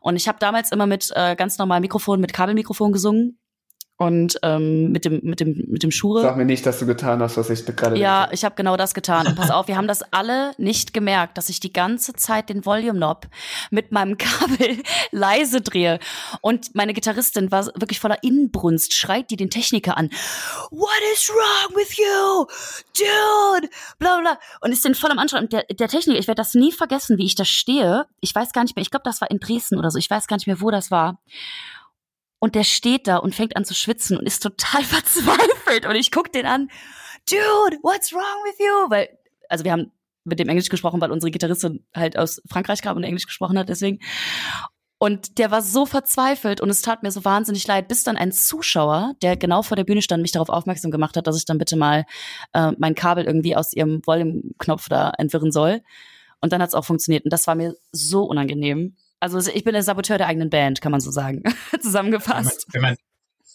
Und ich habe damals immer mit äh, ganz normalem Mikrofon, mit Kabelmikrofon gesungen und ähm, mit dem mit dem mit dem Schure. Sag mir nicht, dass du getan hast, was ich gerade Ja, denke. ich habe genau das getan. Und pass auf, wir haben das alle nicht gemerkt, dass ich die ganze Zeit den Volume Knob mit meinem *laughs* Kabel leise drehe. Und meine Gitarristin war wirklich voller Inbrunst, schreit die den Techniker an. What is wrong with you? Dude! Bla bla. Und ist den voll am. Und der, der Techniker, ich werde das nie vergessen, wie ich da stehe. Ich weiß gar nicht mehr, ich glaube, das war in Dresden oder so. Ich weiß gar nicht mehr, wo das war. Und der steht da und fängt an zu schwitzen und ist total *laughs* verzweifelt. Und ich guck den an. Dude, what's wrong with you? Weil, also wir haben mit dem Englisch gesprochen, weil unsere Gitarristin halt aus Frankreich kam und Englisch gesprochen hat, deswegen. Und der war so verzweifelt und es tat mir so wahnsinnig leid, bis dann ein Zuschauer, der genau vor der Bühne stand, mich darauf aufmerksam gemacht hat, dass ich dann bitte mal äh, mein Kabel irgendwie aus ihrem Volume-Knopf da entwirren soll. Und dann hat es auch funktioniert. Und das war mir so unangenehm. Also ich bin der Saboteur der eigenen Band, kann man so sagen. *laughs* Wenn man, Zusammengefasst. wenn man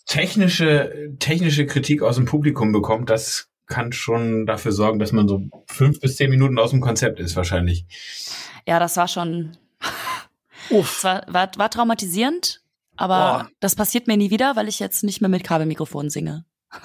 technische, technische Kritik aus dem Publikum bekommt, das kann schon dafür sorgen, dass man so fünf bis zehn Minuten aus dem Konzept ist, wahrscheinlich. Ja, das war schon. *laughs* Es war, war, war traumatisierend, aber Boah. das passiert mir nie wieder, weil ich jetzt nicht mehr mit Kabelmikrofon singe. *laughs*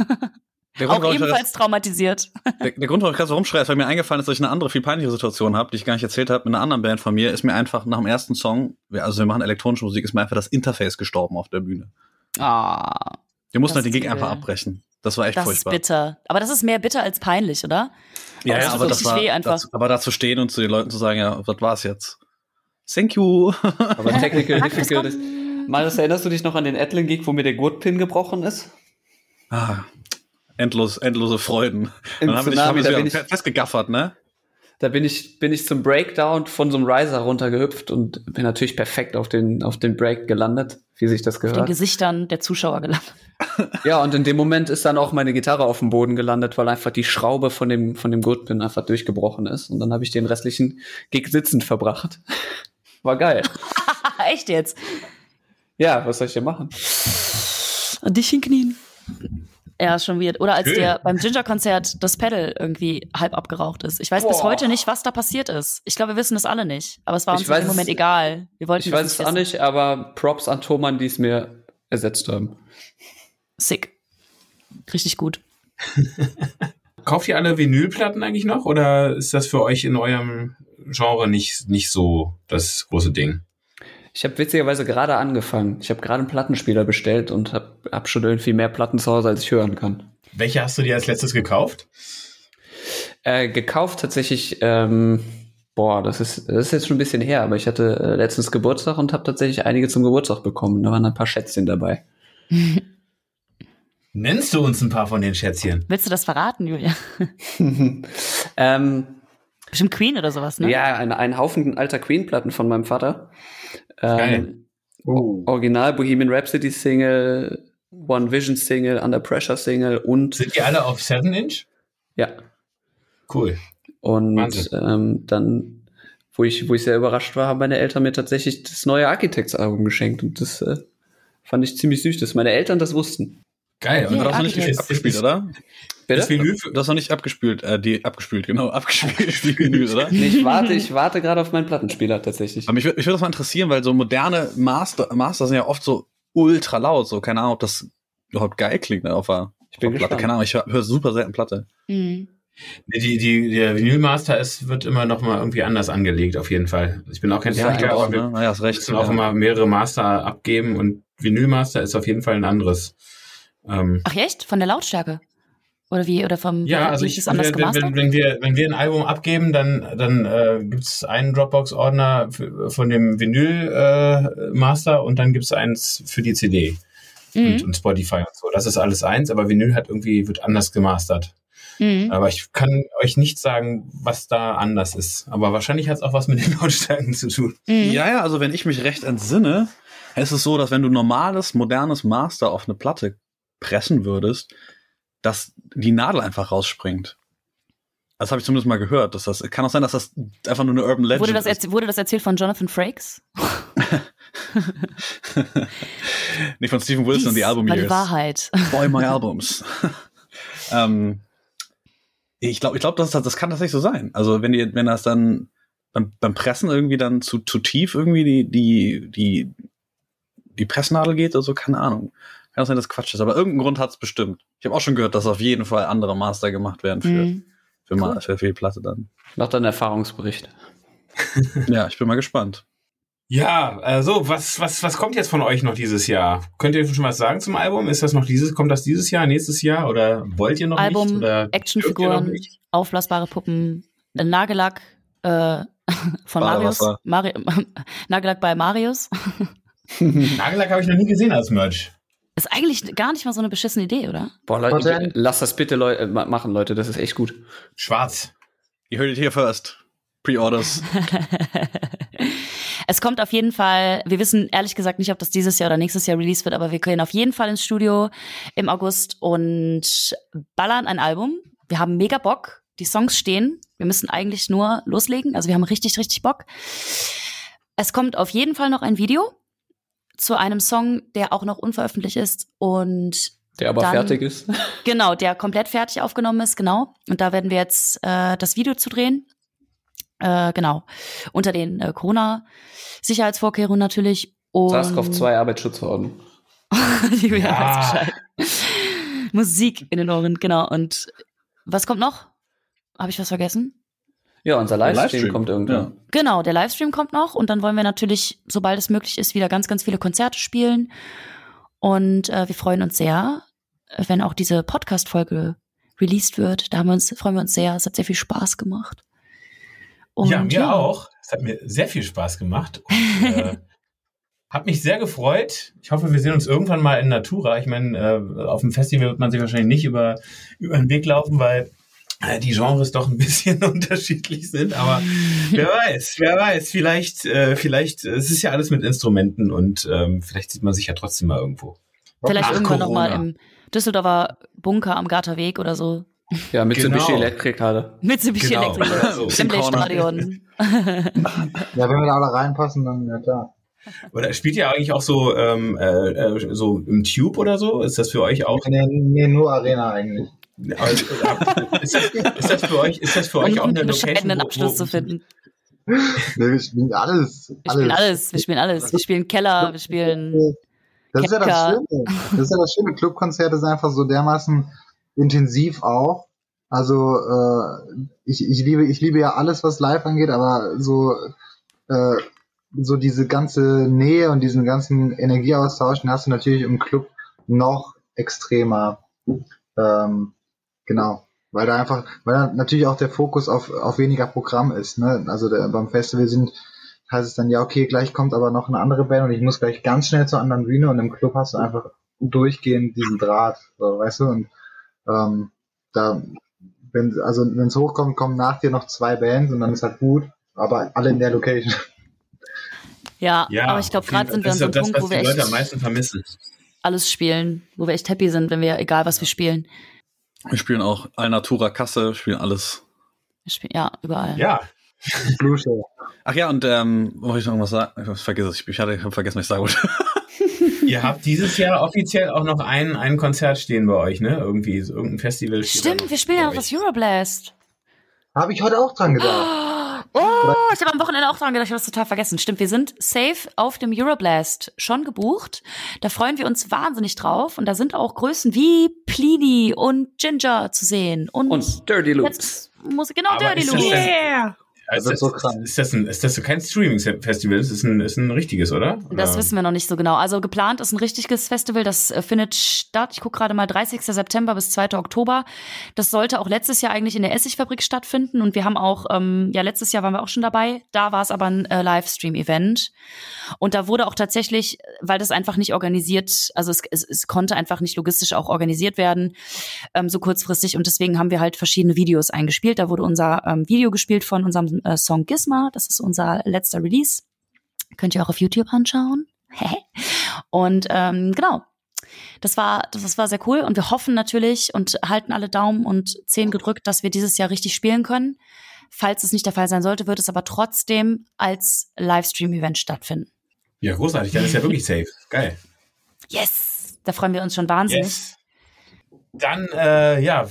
Der Auch Grund, warum ich ebenfalls traumatisiert. das, *laughs* der, der Grund, warum ich gerade so rumschreie, ist, weil mir eingefallen ist, dass ich eine andere, viel peinliche Situation habe, die ich gar nicht erzählt habe. Mit einer anderen Band von mir ist mir einfach nach dem ersten Song, also wir machen elektronische Musik, ist mir einfach das Interface gestorben auf der Bühne. Ah. Wir mussten Das halt den Gig einfach abbrechen. Das war echt Das furchtbar. ist bitter. Aber das ist mehr bitter als peinlich, oder? Ja, Aber ja, aber das richtig war, weh einfach. das, aber da zu stehen und zu den Leuten zu sagen, ja, was war's jetzt? Thank you. *laughs* Aber Technical das Difficulties. Marius, erinnerst du dich noch an den Atlan-Gig, wo mir der Gurtpin gebrochen ist? ah, endlos, endlose Freuden. Im Dann haben Tsunami, wir da dich bin wieder ich- festgegaffert, ne? Da bin ich, bin ich zum Breakdown von so einem Riser runtergehüpft und bin natürlich perfekt auf den, auf den Break gelandet, wie sich das Auf den gehört. Gesichtern der Zuschauer gelandet. *laughs* *laughs* Ja, und in dem Moment ist dann auch meine Gitarre auf dem Boden gelandet, weil einfach die Schraube von dem, von dem Gurtpin einfach durchgebrochen ist. Und dann habe ich den restlichen Gig sitzend verbracht. *laughs* War geil. Echt jetzt? Ja, was soll ich denn machen? Und dich hinknien. Ja, ist schon weird. Oder als Schön. der beim Ginger-Konzert das Pedal irgendwie halb abgeraucht ist. Ich weiß bis Boah. heute nicht, was da passiert ist. Ich glaube, wir wissen es alle nicht. Aber es war uns weiß dem Moment egal. Wir wollten Ich das weiß es auch wissen. nicht, aber Props an Thomann, die es mir ersetzt haben. Sick. Richtig gut. *laughs* Kauft ihr alle Vinylplatten eigentlich noch oder ist das für euch in eurem Genre nicht, nicht so das große Ding? Ich habe witzigerweise gerade angefangen. Ich habe gerade einen Plattenspieler bestellt und habe hab schon irgendwie mehr Platten zu Hause, als ich hören kann. Welche hast du dir als letztes gekauft? Äh, gekauft tatsächlich, ähm, boah, das ist, das ist jetzt schon ein bisschen her, aber ich hatte äh, letztens Geburtstag und habe tatsächlich einige zum Geburtstag bekommen. Da waren ein paar Schätzchen dabei. *laughs* Nennst du uns ein paar von den Schätzchen? Willst du das verraten, Julia? *laughs* ähm, Bestimmt Queen oder sowas, ne? Ja, ein, ein Haufen alter Queen-Platten von meinem Vater. Geil. Ähm, Oh. Original Bohemian Rhapsody Single, One Vision Single, Under Pressure Single und Sind die alle auf 7 Inch? ja. Cool. Und ähm, dann, wo ich, wo ich sehr überrascht war, haben meine Eltern mir tatsächlich das neue Architects-Album geschenkt. Und das äh, fand ich ziemlich süß, dass meine Eltern das wussten. Geil. Du hast noch nicht Architects. abgespielt, oder? Das Bitte? Vinyl hast noch nicht abgespült, äh, die abgespült, genau, abgespielt, die Vinyl, *laughs* oder? Nee, ich warte, ich warte gerade auf meinen Plattenspieler tatsächlich. Aber mich, mich würde das mal interessieren, weil so moderne Master, Master sind ja oft so ultra laut, so keine Ahnung, ob das überhaupt geil klingt ne, auf der, Ich bin auf Platte. Keine Ahnung, ich höre hör super selten Platte. Mhm. die, die, der Vinylmaster ist, wird immer noch mal irgendwie anders angelegt, auf jeden Fall. Ich bin auch kein Ja, Techniker, auch, aber wir ne? Naja, hast recht. müssen auch ja. immer mehrere Master abgeben und Vinylmaster ist auf jeden Fall ein anderes. Ähm, Ach echt? Von der Lautstärke? Oder wie? Oder vom Ja, also ist ich, wenn, gemastert? wenn, wenn, wir, wenn wir ein Album abgeben, dann, dann äh, gibt es einen Dropbox-Ordner von dem Vinyl-Master äh, Master und dann gibt es eins für die CD und, Mhm. und Spotify und so. Das ist alles eins, aber Vinyl hat irgendwie, wird anders gemastert. Mhm. Aber ich kann euch nicht sagen, was da anders ist. Aber wahrscheinlich hat es auch was mit den *laughs* Lautstärken zu tun. Mhm. Ja, ja, also wenn ich mich recht entsinne, ist es so, dass wenn du normales, modernes Master auf eine Platte pressen würdest, dass die Nadel einfach rausspringt. Das habe ich zumindest mal gehört. Dass das kann auch sein, dass das einfach nur eine Urban Legend Wurde das, ist. wurde das erzählt von Jonathan Frakes? *laughs* *laughs* Nicht von Stephen Wilson, die Dies Album war die. Wahrheit. *laughs* Boy, my albums. ähm, ich glaube, ich glaub, das, das kann tatsächlich so sein. Also wenn die, wenn das dann beim, beim Pressen irgendwie dann zu, zu tief irgendwie die, die, die, die Pressnadel geht oder so, keine Ahnung. Kann auch sein, dass Quatsch ist, aber irgendeinen Grund hat es bestimmt. Ich habe auch schon gehört, dass auf jeden Fall andere Master gemacht werden für, Mhm. für, Ma- für, für die Platte dann. Mach dann Erfahrungsbericht. *laughs* Ja, ich bin mal gespannt. Ja, also was, was, was kommt jetzt von euch noch dieses Jahr? Könnt ihr schon was sagen zum Album? Ist das noch dieses, kommt das dieses Jahr, nächstes Jahr oder wollt ihr noch nicht? Album, Actionfiguren, nicht? aufblasbare Puppen, äh, Nagellack äh, *laughs* von Marius. Mari *laughs* Nagellack bei Marius. Nagellack habe ich noch nie gesehen als Merch. Ist eigentlich gar nicht mal so eine beschissene Idee, oder? Boah, Leute, lass das bitte Leu äh, ma- machen, Leute, das ist echt gut. Schwarz. You heard it here first. Pre-Orders. *laughs* es kommt auf jeden Fall, wir wissen ehrlich gesagt nicht, ob das dieses Jahr oder nächstes Jahr released wird, aber wir gehen auf jeden Fall ins Studio im August und ballern ein Album. Wir haben mega Bock. Die Songs stehen. Wir müssen eigentlich nur loslegen. Also wir haben richtig, richtig Bock. Es kommt auf jeden Fall noch ein Video zu einem Song, der auch noch unveröffentlicht ist und Der aber Dann- fertig ist. *laughs* Genau, der komplett fertig aufgenommen ist, genau. Und da werden wir jetzt äh, das Video zu drehen. Äh, genau. Unter den äh, Corona-Sicherheitsvorkehrungen natürlich. Und SARS-CoV-2 Arbeitsschutzverordnung. *laughs* Die Ja. Musik in den Ohren, genau. Und was kommt noch? Habe ich was vergessen? Ja, unser Livestream, Livestream, kommt irgendwann. Genau, der Livestream kommt noch und dann wollen wir natürlich, sobald es möglich ist, wieder ganz, ganz viele Konzerte spielen. Und äh, wir freuen uns sehr, wenn auch diese Podcast-Folge released wird. Da haben wir uns, freuen wir uns sehr. Es hat sehr viel Spaß gemacht. Und, ja, mir ja. auch. Es hat mir sehr viel Spaß gemacht. Und, äh, *laughs* hat mich sehr gefreut. Ich hoffe, wir sehen uns irgendwann mal in Natura. Ich meine, äh, auf dem Festival wird man sich wahrscheinlich nicht über, über den Weg laufen, weil die Genres doch ein bisschen *laughs* unterschiedlich sind. Aber wer weiß, wer weiß, vielleicht, äh, vielleicht, es ist ja alles mit Instrumenten und ähm, vielleicht sieht man sich ja trotzdem mal irgendwo. Vielleicht Nach irgendwann nochmal im Düsseldorfer Bunker am Garterweg oder so. Ja, Mitsubishi genau. Elektrik gerade. Mitsubishi genau. Elektrik. So. *laughs* Im Stadion. *laughs* ja, wenn wir da alle reinpassen, dann ja klar. Oder spielt ihr eigentlich auch so, ähm, äh, äh, so im Tube oder so? Ist das für euch auch? Nee, nee nur Arena eigentlich. Also, ist, das, ist, das, für euch, ist das für euch auch eine Location, einen Abschluss wo, zu finden? Nee, wir spielen alles. Wir spielen alles. Wir spielen alles. Wir spielen Keller, wir spielen. Das ist ja das Schöne. Das ist ja das Schöne. Clubkonzerte sind einfach so dermaßen intensiv auch. Also äh, ich, ich liebe ich liebe ja alles, was live angeht, aber so äh, so diese ganze Nähe und diesen ganzen Energieaustausch, den hast du natürlich im Club noch extremer. Ähm, genau. Weil da einfach, weil da natürlich auch der Fokus auf, auf weniger Programm ist. Ne? Also der, beim Festival sind, heißt es dann, ja, okay, gleich kommt aber noch eine andere Band und ich muss gleich ganz schnell zur anderen Bühne und im Club hast du einfach durchgehend diesen Draht, so, weißt du? Und ähm, da, wenn, also wenn es hochkommt, kommen nach dir noch zwei Bands und dann ist halt gut, aber alle in der Location. Ja, ja aber ich glaube, gerade sind wir an so einem das, Punkt, wo wir Leute am meisten vermissen. alles spielen, wo wir echt happy sind, wenn wir, egal was wir spielen. Wir spielen auch Alnatura Kasse, spielen alles. Wir spielen, ja, überall. Ja. Ach ja, und ähm, wollte ich noch irgendwas sagen? Ich vergesse es, ich hatte ich hab vergessen, was ich sagen wollte. *laughs* Ihr habt dieses Jahr offiziell auch noch ein, ein Konzert stehen bei euch, ne? Irgendwie, so irgendein Festival. Stimmt, wir spielen ja noch das Euroblast. Habe ich heute auch dran gedacht. Oh, ich habe am Wochenende auch dran gedacht, ich habe das total vergessen. Stimmt, wir sind safe auf dem Euroblast schon gebucht. Da freuen wir uns wahnsinnig drauf. Und da sind auch Größen wie Plini und Ginger zu sehen. Und, und Dirty Loops. Musik, genau, Aber Dirty Loops. Yeah! Also ist, das, ist, das ein, ist das kein Streaming-Festival? Das ist ein, ist ein richtiges, oder? Das wissen wir noch nicht so genau. Also geplant ist ein richtiges Festival, das äh, findet statt. Ich gucke gerade mal 30. September bis 2. Oktober. Das sollte auch letztes Jahr eigentlich in der Essigfabrik stattfinden. Und wir haben auch, ähm, ja, letztes Jahr waren wir auch schon dabei. Da war es aber ein äh, Livestream-Event. Und da wurde auch tatsächlich, weil das einfach nicht organisiert, also es, es, es konnte einfach nicht logistisch auch organisiert werden, ähm, so kurzfristig. Und deswegen haben wir halt verschiedene Videos eingespielt. Da wurde unser ähm, Video gespielt von unserem äh, Song Gizma. Das ist unser letzter Release. Könnt ihr auch auf YouTube anschauen. *laughs* und ähm, genau, das war, das war sehr cool und wir hoffen natürlich und halten alle Daumen und Zehen gedrückt, dass wir dieses Jahr richtig spielen können. Falls es nicht der Fall sein sollte, wird es aber trotzdem als Livestream-Event stattfinden. Ja, großartig. Dann ist ja wirklich safe. *laughs* Geil. Yes! Da freuen wir uns schon wahnsinnig. Yes. Dann, äh, ja,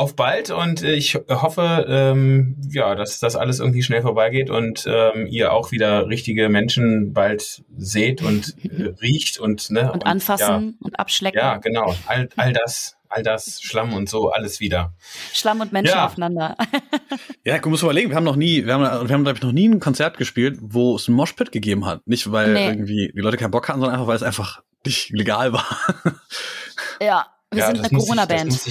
auf bald und äh, ich hoffe, ähm, ja, dass das alles irgendwie schnell vorbeigeht und ähm, ihr auch wieder richtige Menschen bald seht und äh, riecht und ne und, und anfassen ja, und abschlecken. Ja, genau. All, all das, all das Schlamm und so alles wieder. Schlamm und Menschen ja. aufeinander. *laughs* ja, du musst überlegen, wir haben noch nie, wir haben, wir haben glaube ich noch nie ein Konzert gespielt, wo es ein Moshpit gegeben hat, nicht weil nee. irgendwie die Leute keinen Bock hatten, sondern einfach weil es einfach nicht legal war. ja, wir ja, sind eine Corona-Band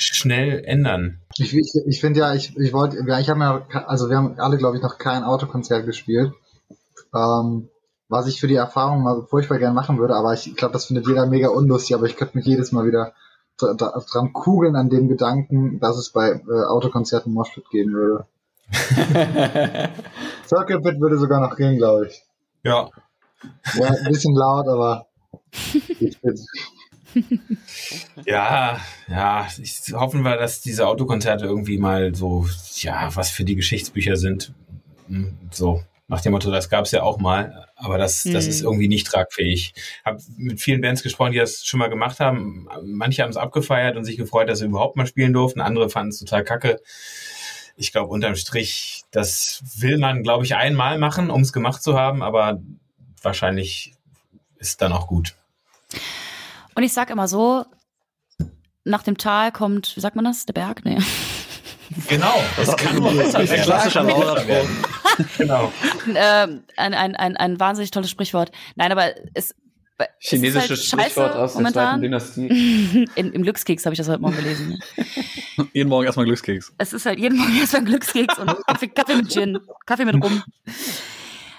schnell ändern. Ich, ich, ich finde ja, ich, ich wollte, ich habe ja, also wir haben alle, glaube ich, noch kein Autokonzert gespielt. Ähm, was ich für die Erfahrung mal furchtbar gerne machen würde, aber ich glaube, das findet jeder mega unlustig, aber ich könnte mich jedes Mal wieder dran kugeln an dem Gedanken, dass es bei äh, Autokonzerten Moshpit geben würde. *laughs* Circle Pit würde sogar noch gehen, glaube ich. Ja. Ja, ein bisschen laut, aber *laughs* *laughs* ja, ja, ich hoffen wir, dass diese Autokonzerte irgendwie mal so, ja, was für die Geschichtsbücher sind. Hm, so, nach dem Motto, das gab es ja auch mal, aber das, das ist hm. irgendwie nicht tragfähig. Hab mit vielen Bands gesprochen, die das schon mal gemacht haben. Manche haben es abgefeiert und sich gefreut, dass sie überhaupt mal spielen durften. Andere fanden es total kacke. Ich glaube, unterm Strich, das will man, glaube ich, einmal machen, um es gemacht zu haben, aber wahrscheinlich ist dann auch gut. Und ich sag immer so, nach dem Tal kommt, wie sagt man das? Der Berg? Nee. Genau, das kann ein klassischer werden. genau. Ähm, ein, ein, ein, ein wahnsinnig tolles Sprichwort. Nein, aber es, Chinesisches ist halt Sprichwort scheiße aus der momentan. zweiten Dynastie. *laughs* In, Im Glückskeks habe ich das heute Morgen gelesen. Ne? *laughs* Jeden Morgen erstmal Glückskeks. Es ist halt jeden Morgen erstmal ein Glückskeks und Kaffee, Kaffee mit Gin, Kaffee mit Rum.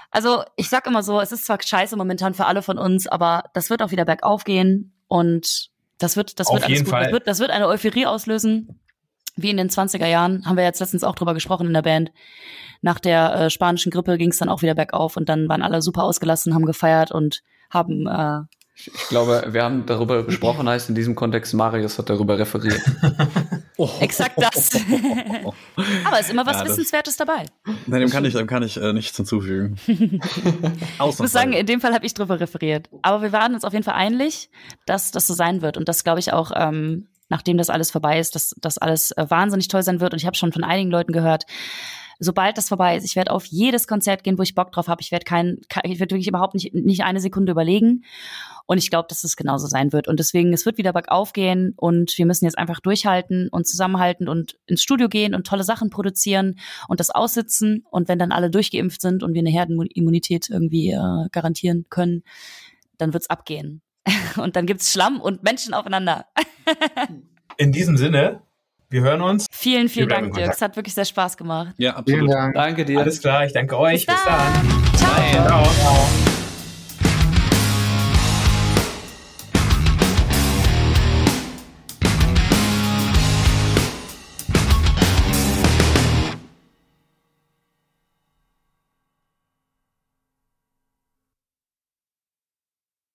Also ich sag immer so, es ist zwar scheiße momentan für alle von uns, aber das wird auch wieder bergauf gehen und das wird, das Auf wird alles gut. Das wird, das wird eine Euphorie auslösen, wie in den 20er Jahren. Haben wir jetzt letztens auch drüber gesprochen in der Band. Nach der äh, spanischen Grippe ging es dann auch wieder bergauf und dann waren alle super ausgelassen, haben gefeiert und haben äh, Ich glaube, wir haben darüber gesprochen, heißt in diesem Kontext, Marius hat darüber referiert. exakt das. *laughs* aber es ist immer was Ja, Wissenswertes dabei. Nein, dem kann ich, dem kann ich äh, nichts hinzufügen. *laughs* Ich muss sagen, in dem Fall habe ich drüber referiert. Aber wir waren uns auf jeden Fall einig, dass das so sein wird. Und das glaube ich auch, ähm, nachdem das alles vorbei ist, dass das alles äh, wahnsinnig toll sein wird. Und ich habe schon von einigen Leuten gehört, sobald das vorbei ist, ich werde auf jedes Konzert gehen, wo ich Bock drauf habe. Ich werde kein, kein, ich werde wirklich überhaupt nicht, nicht eine Sekunde überlegen. Und ich glaube, dass es genauso sein wird. Und deswegen, es wird wieder bergauf gehen und wir müssen jetzt einfach durchhalten und zusammenhalten und ins Studio gehen und tolle Sachen produzieren und das aussitzen. Und wenn dann alle durchgeimpft sind und wir eine Herdenimmunität irgendwie äh, garantieren können, dann wird's abgehen. *laughs* Und dann gibt's Schlamm und Menschen aufeinander. *laughs* In diesem Sinne, wir hören uns. Vielen, vielen Dank, Dirk. Es hat wirklich sehr Spaß gemacht. Ja, Vielen absolut. Dank. Danke dir. Alles klar, ich danke euch. Bis Bis dann. dann. Ciao. Ciao.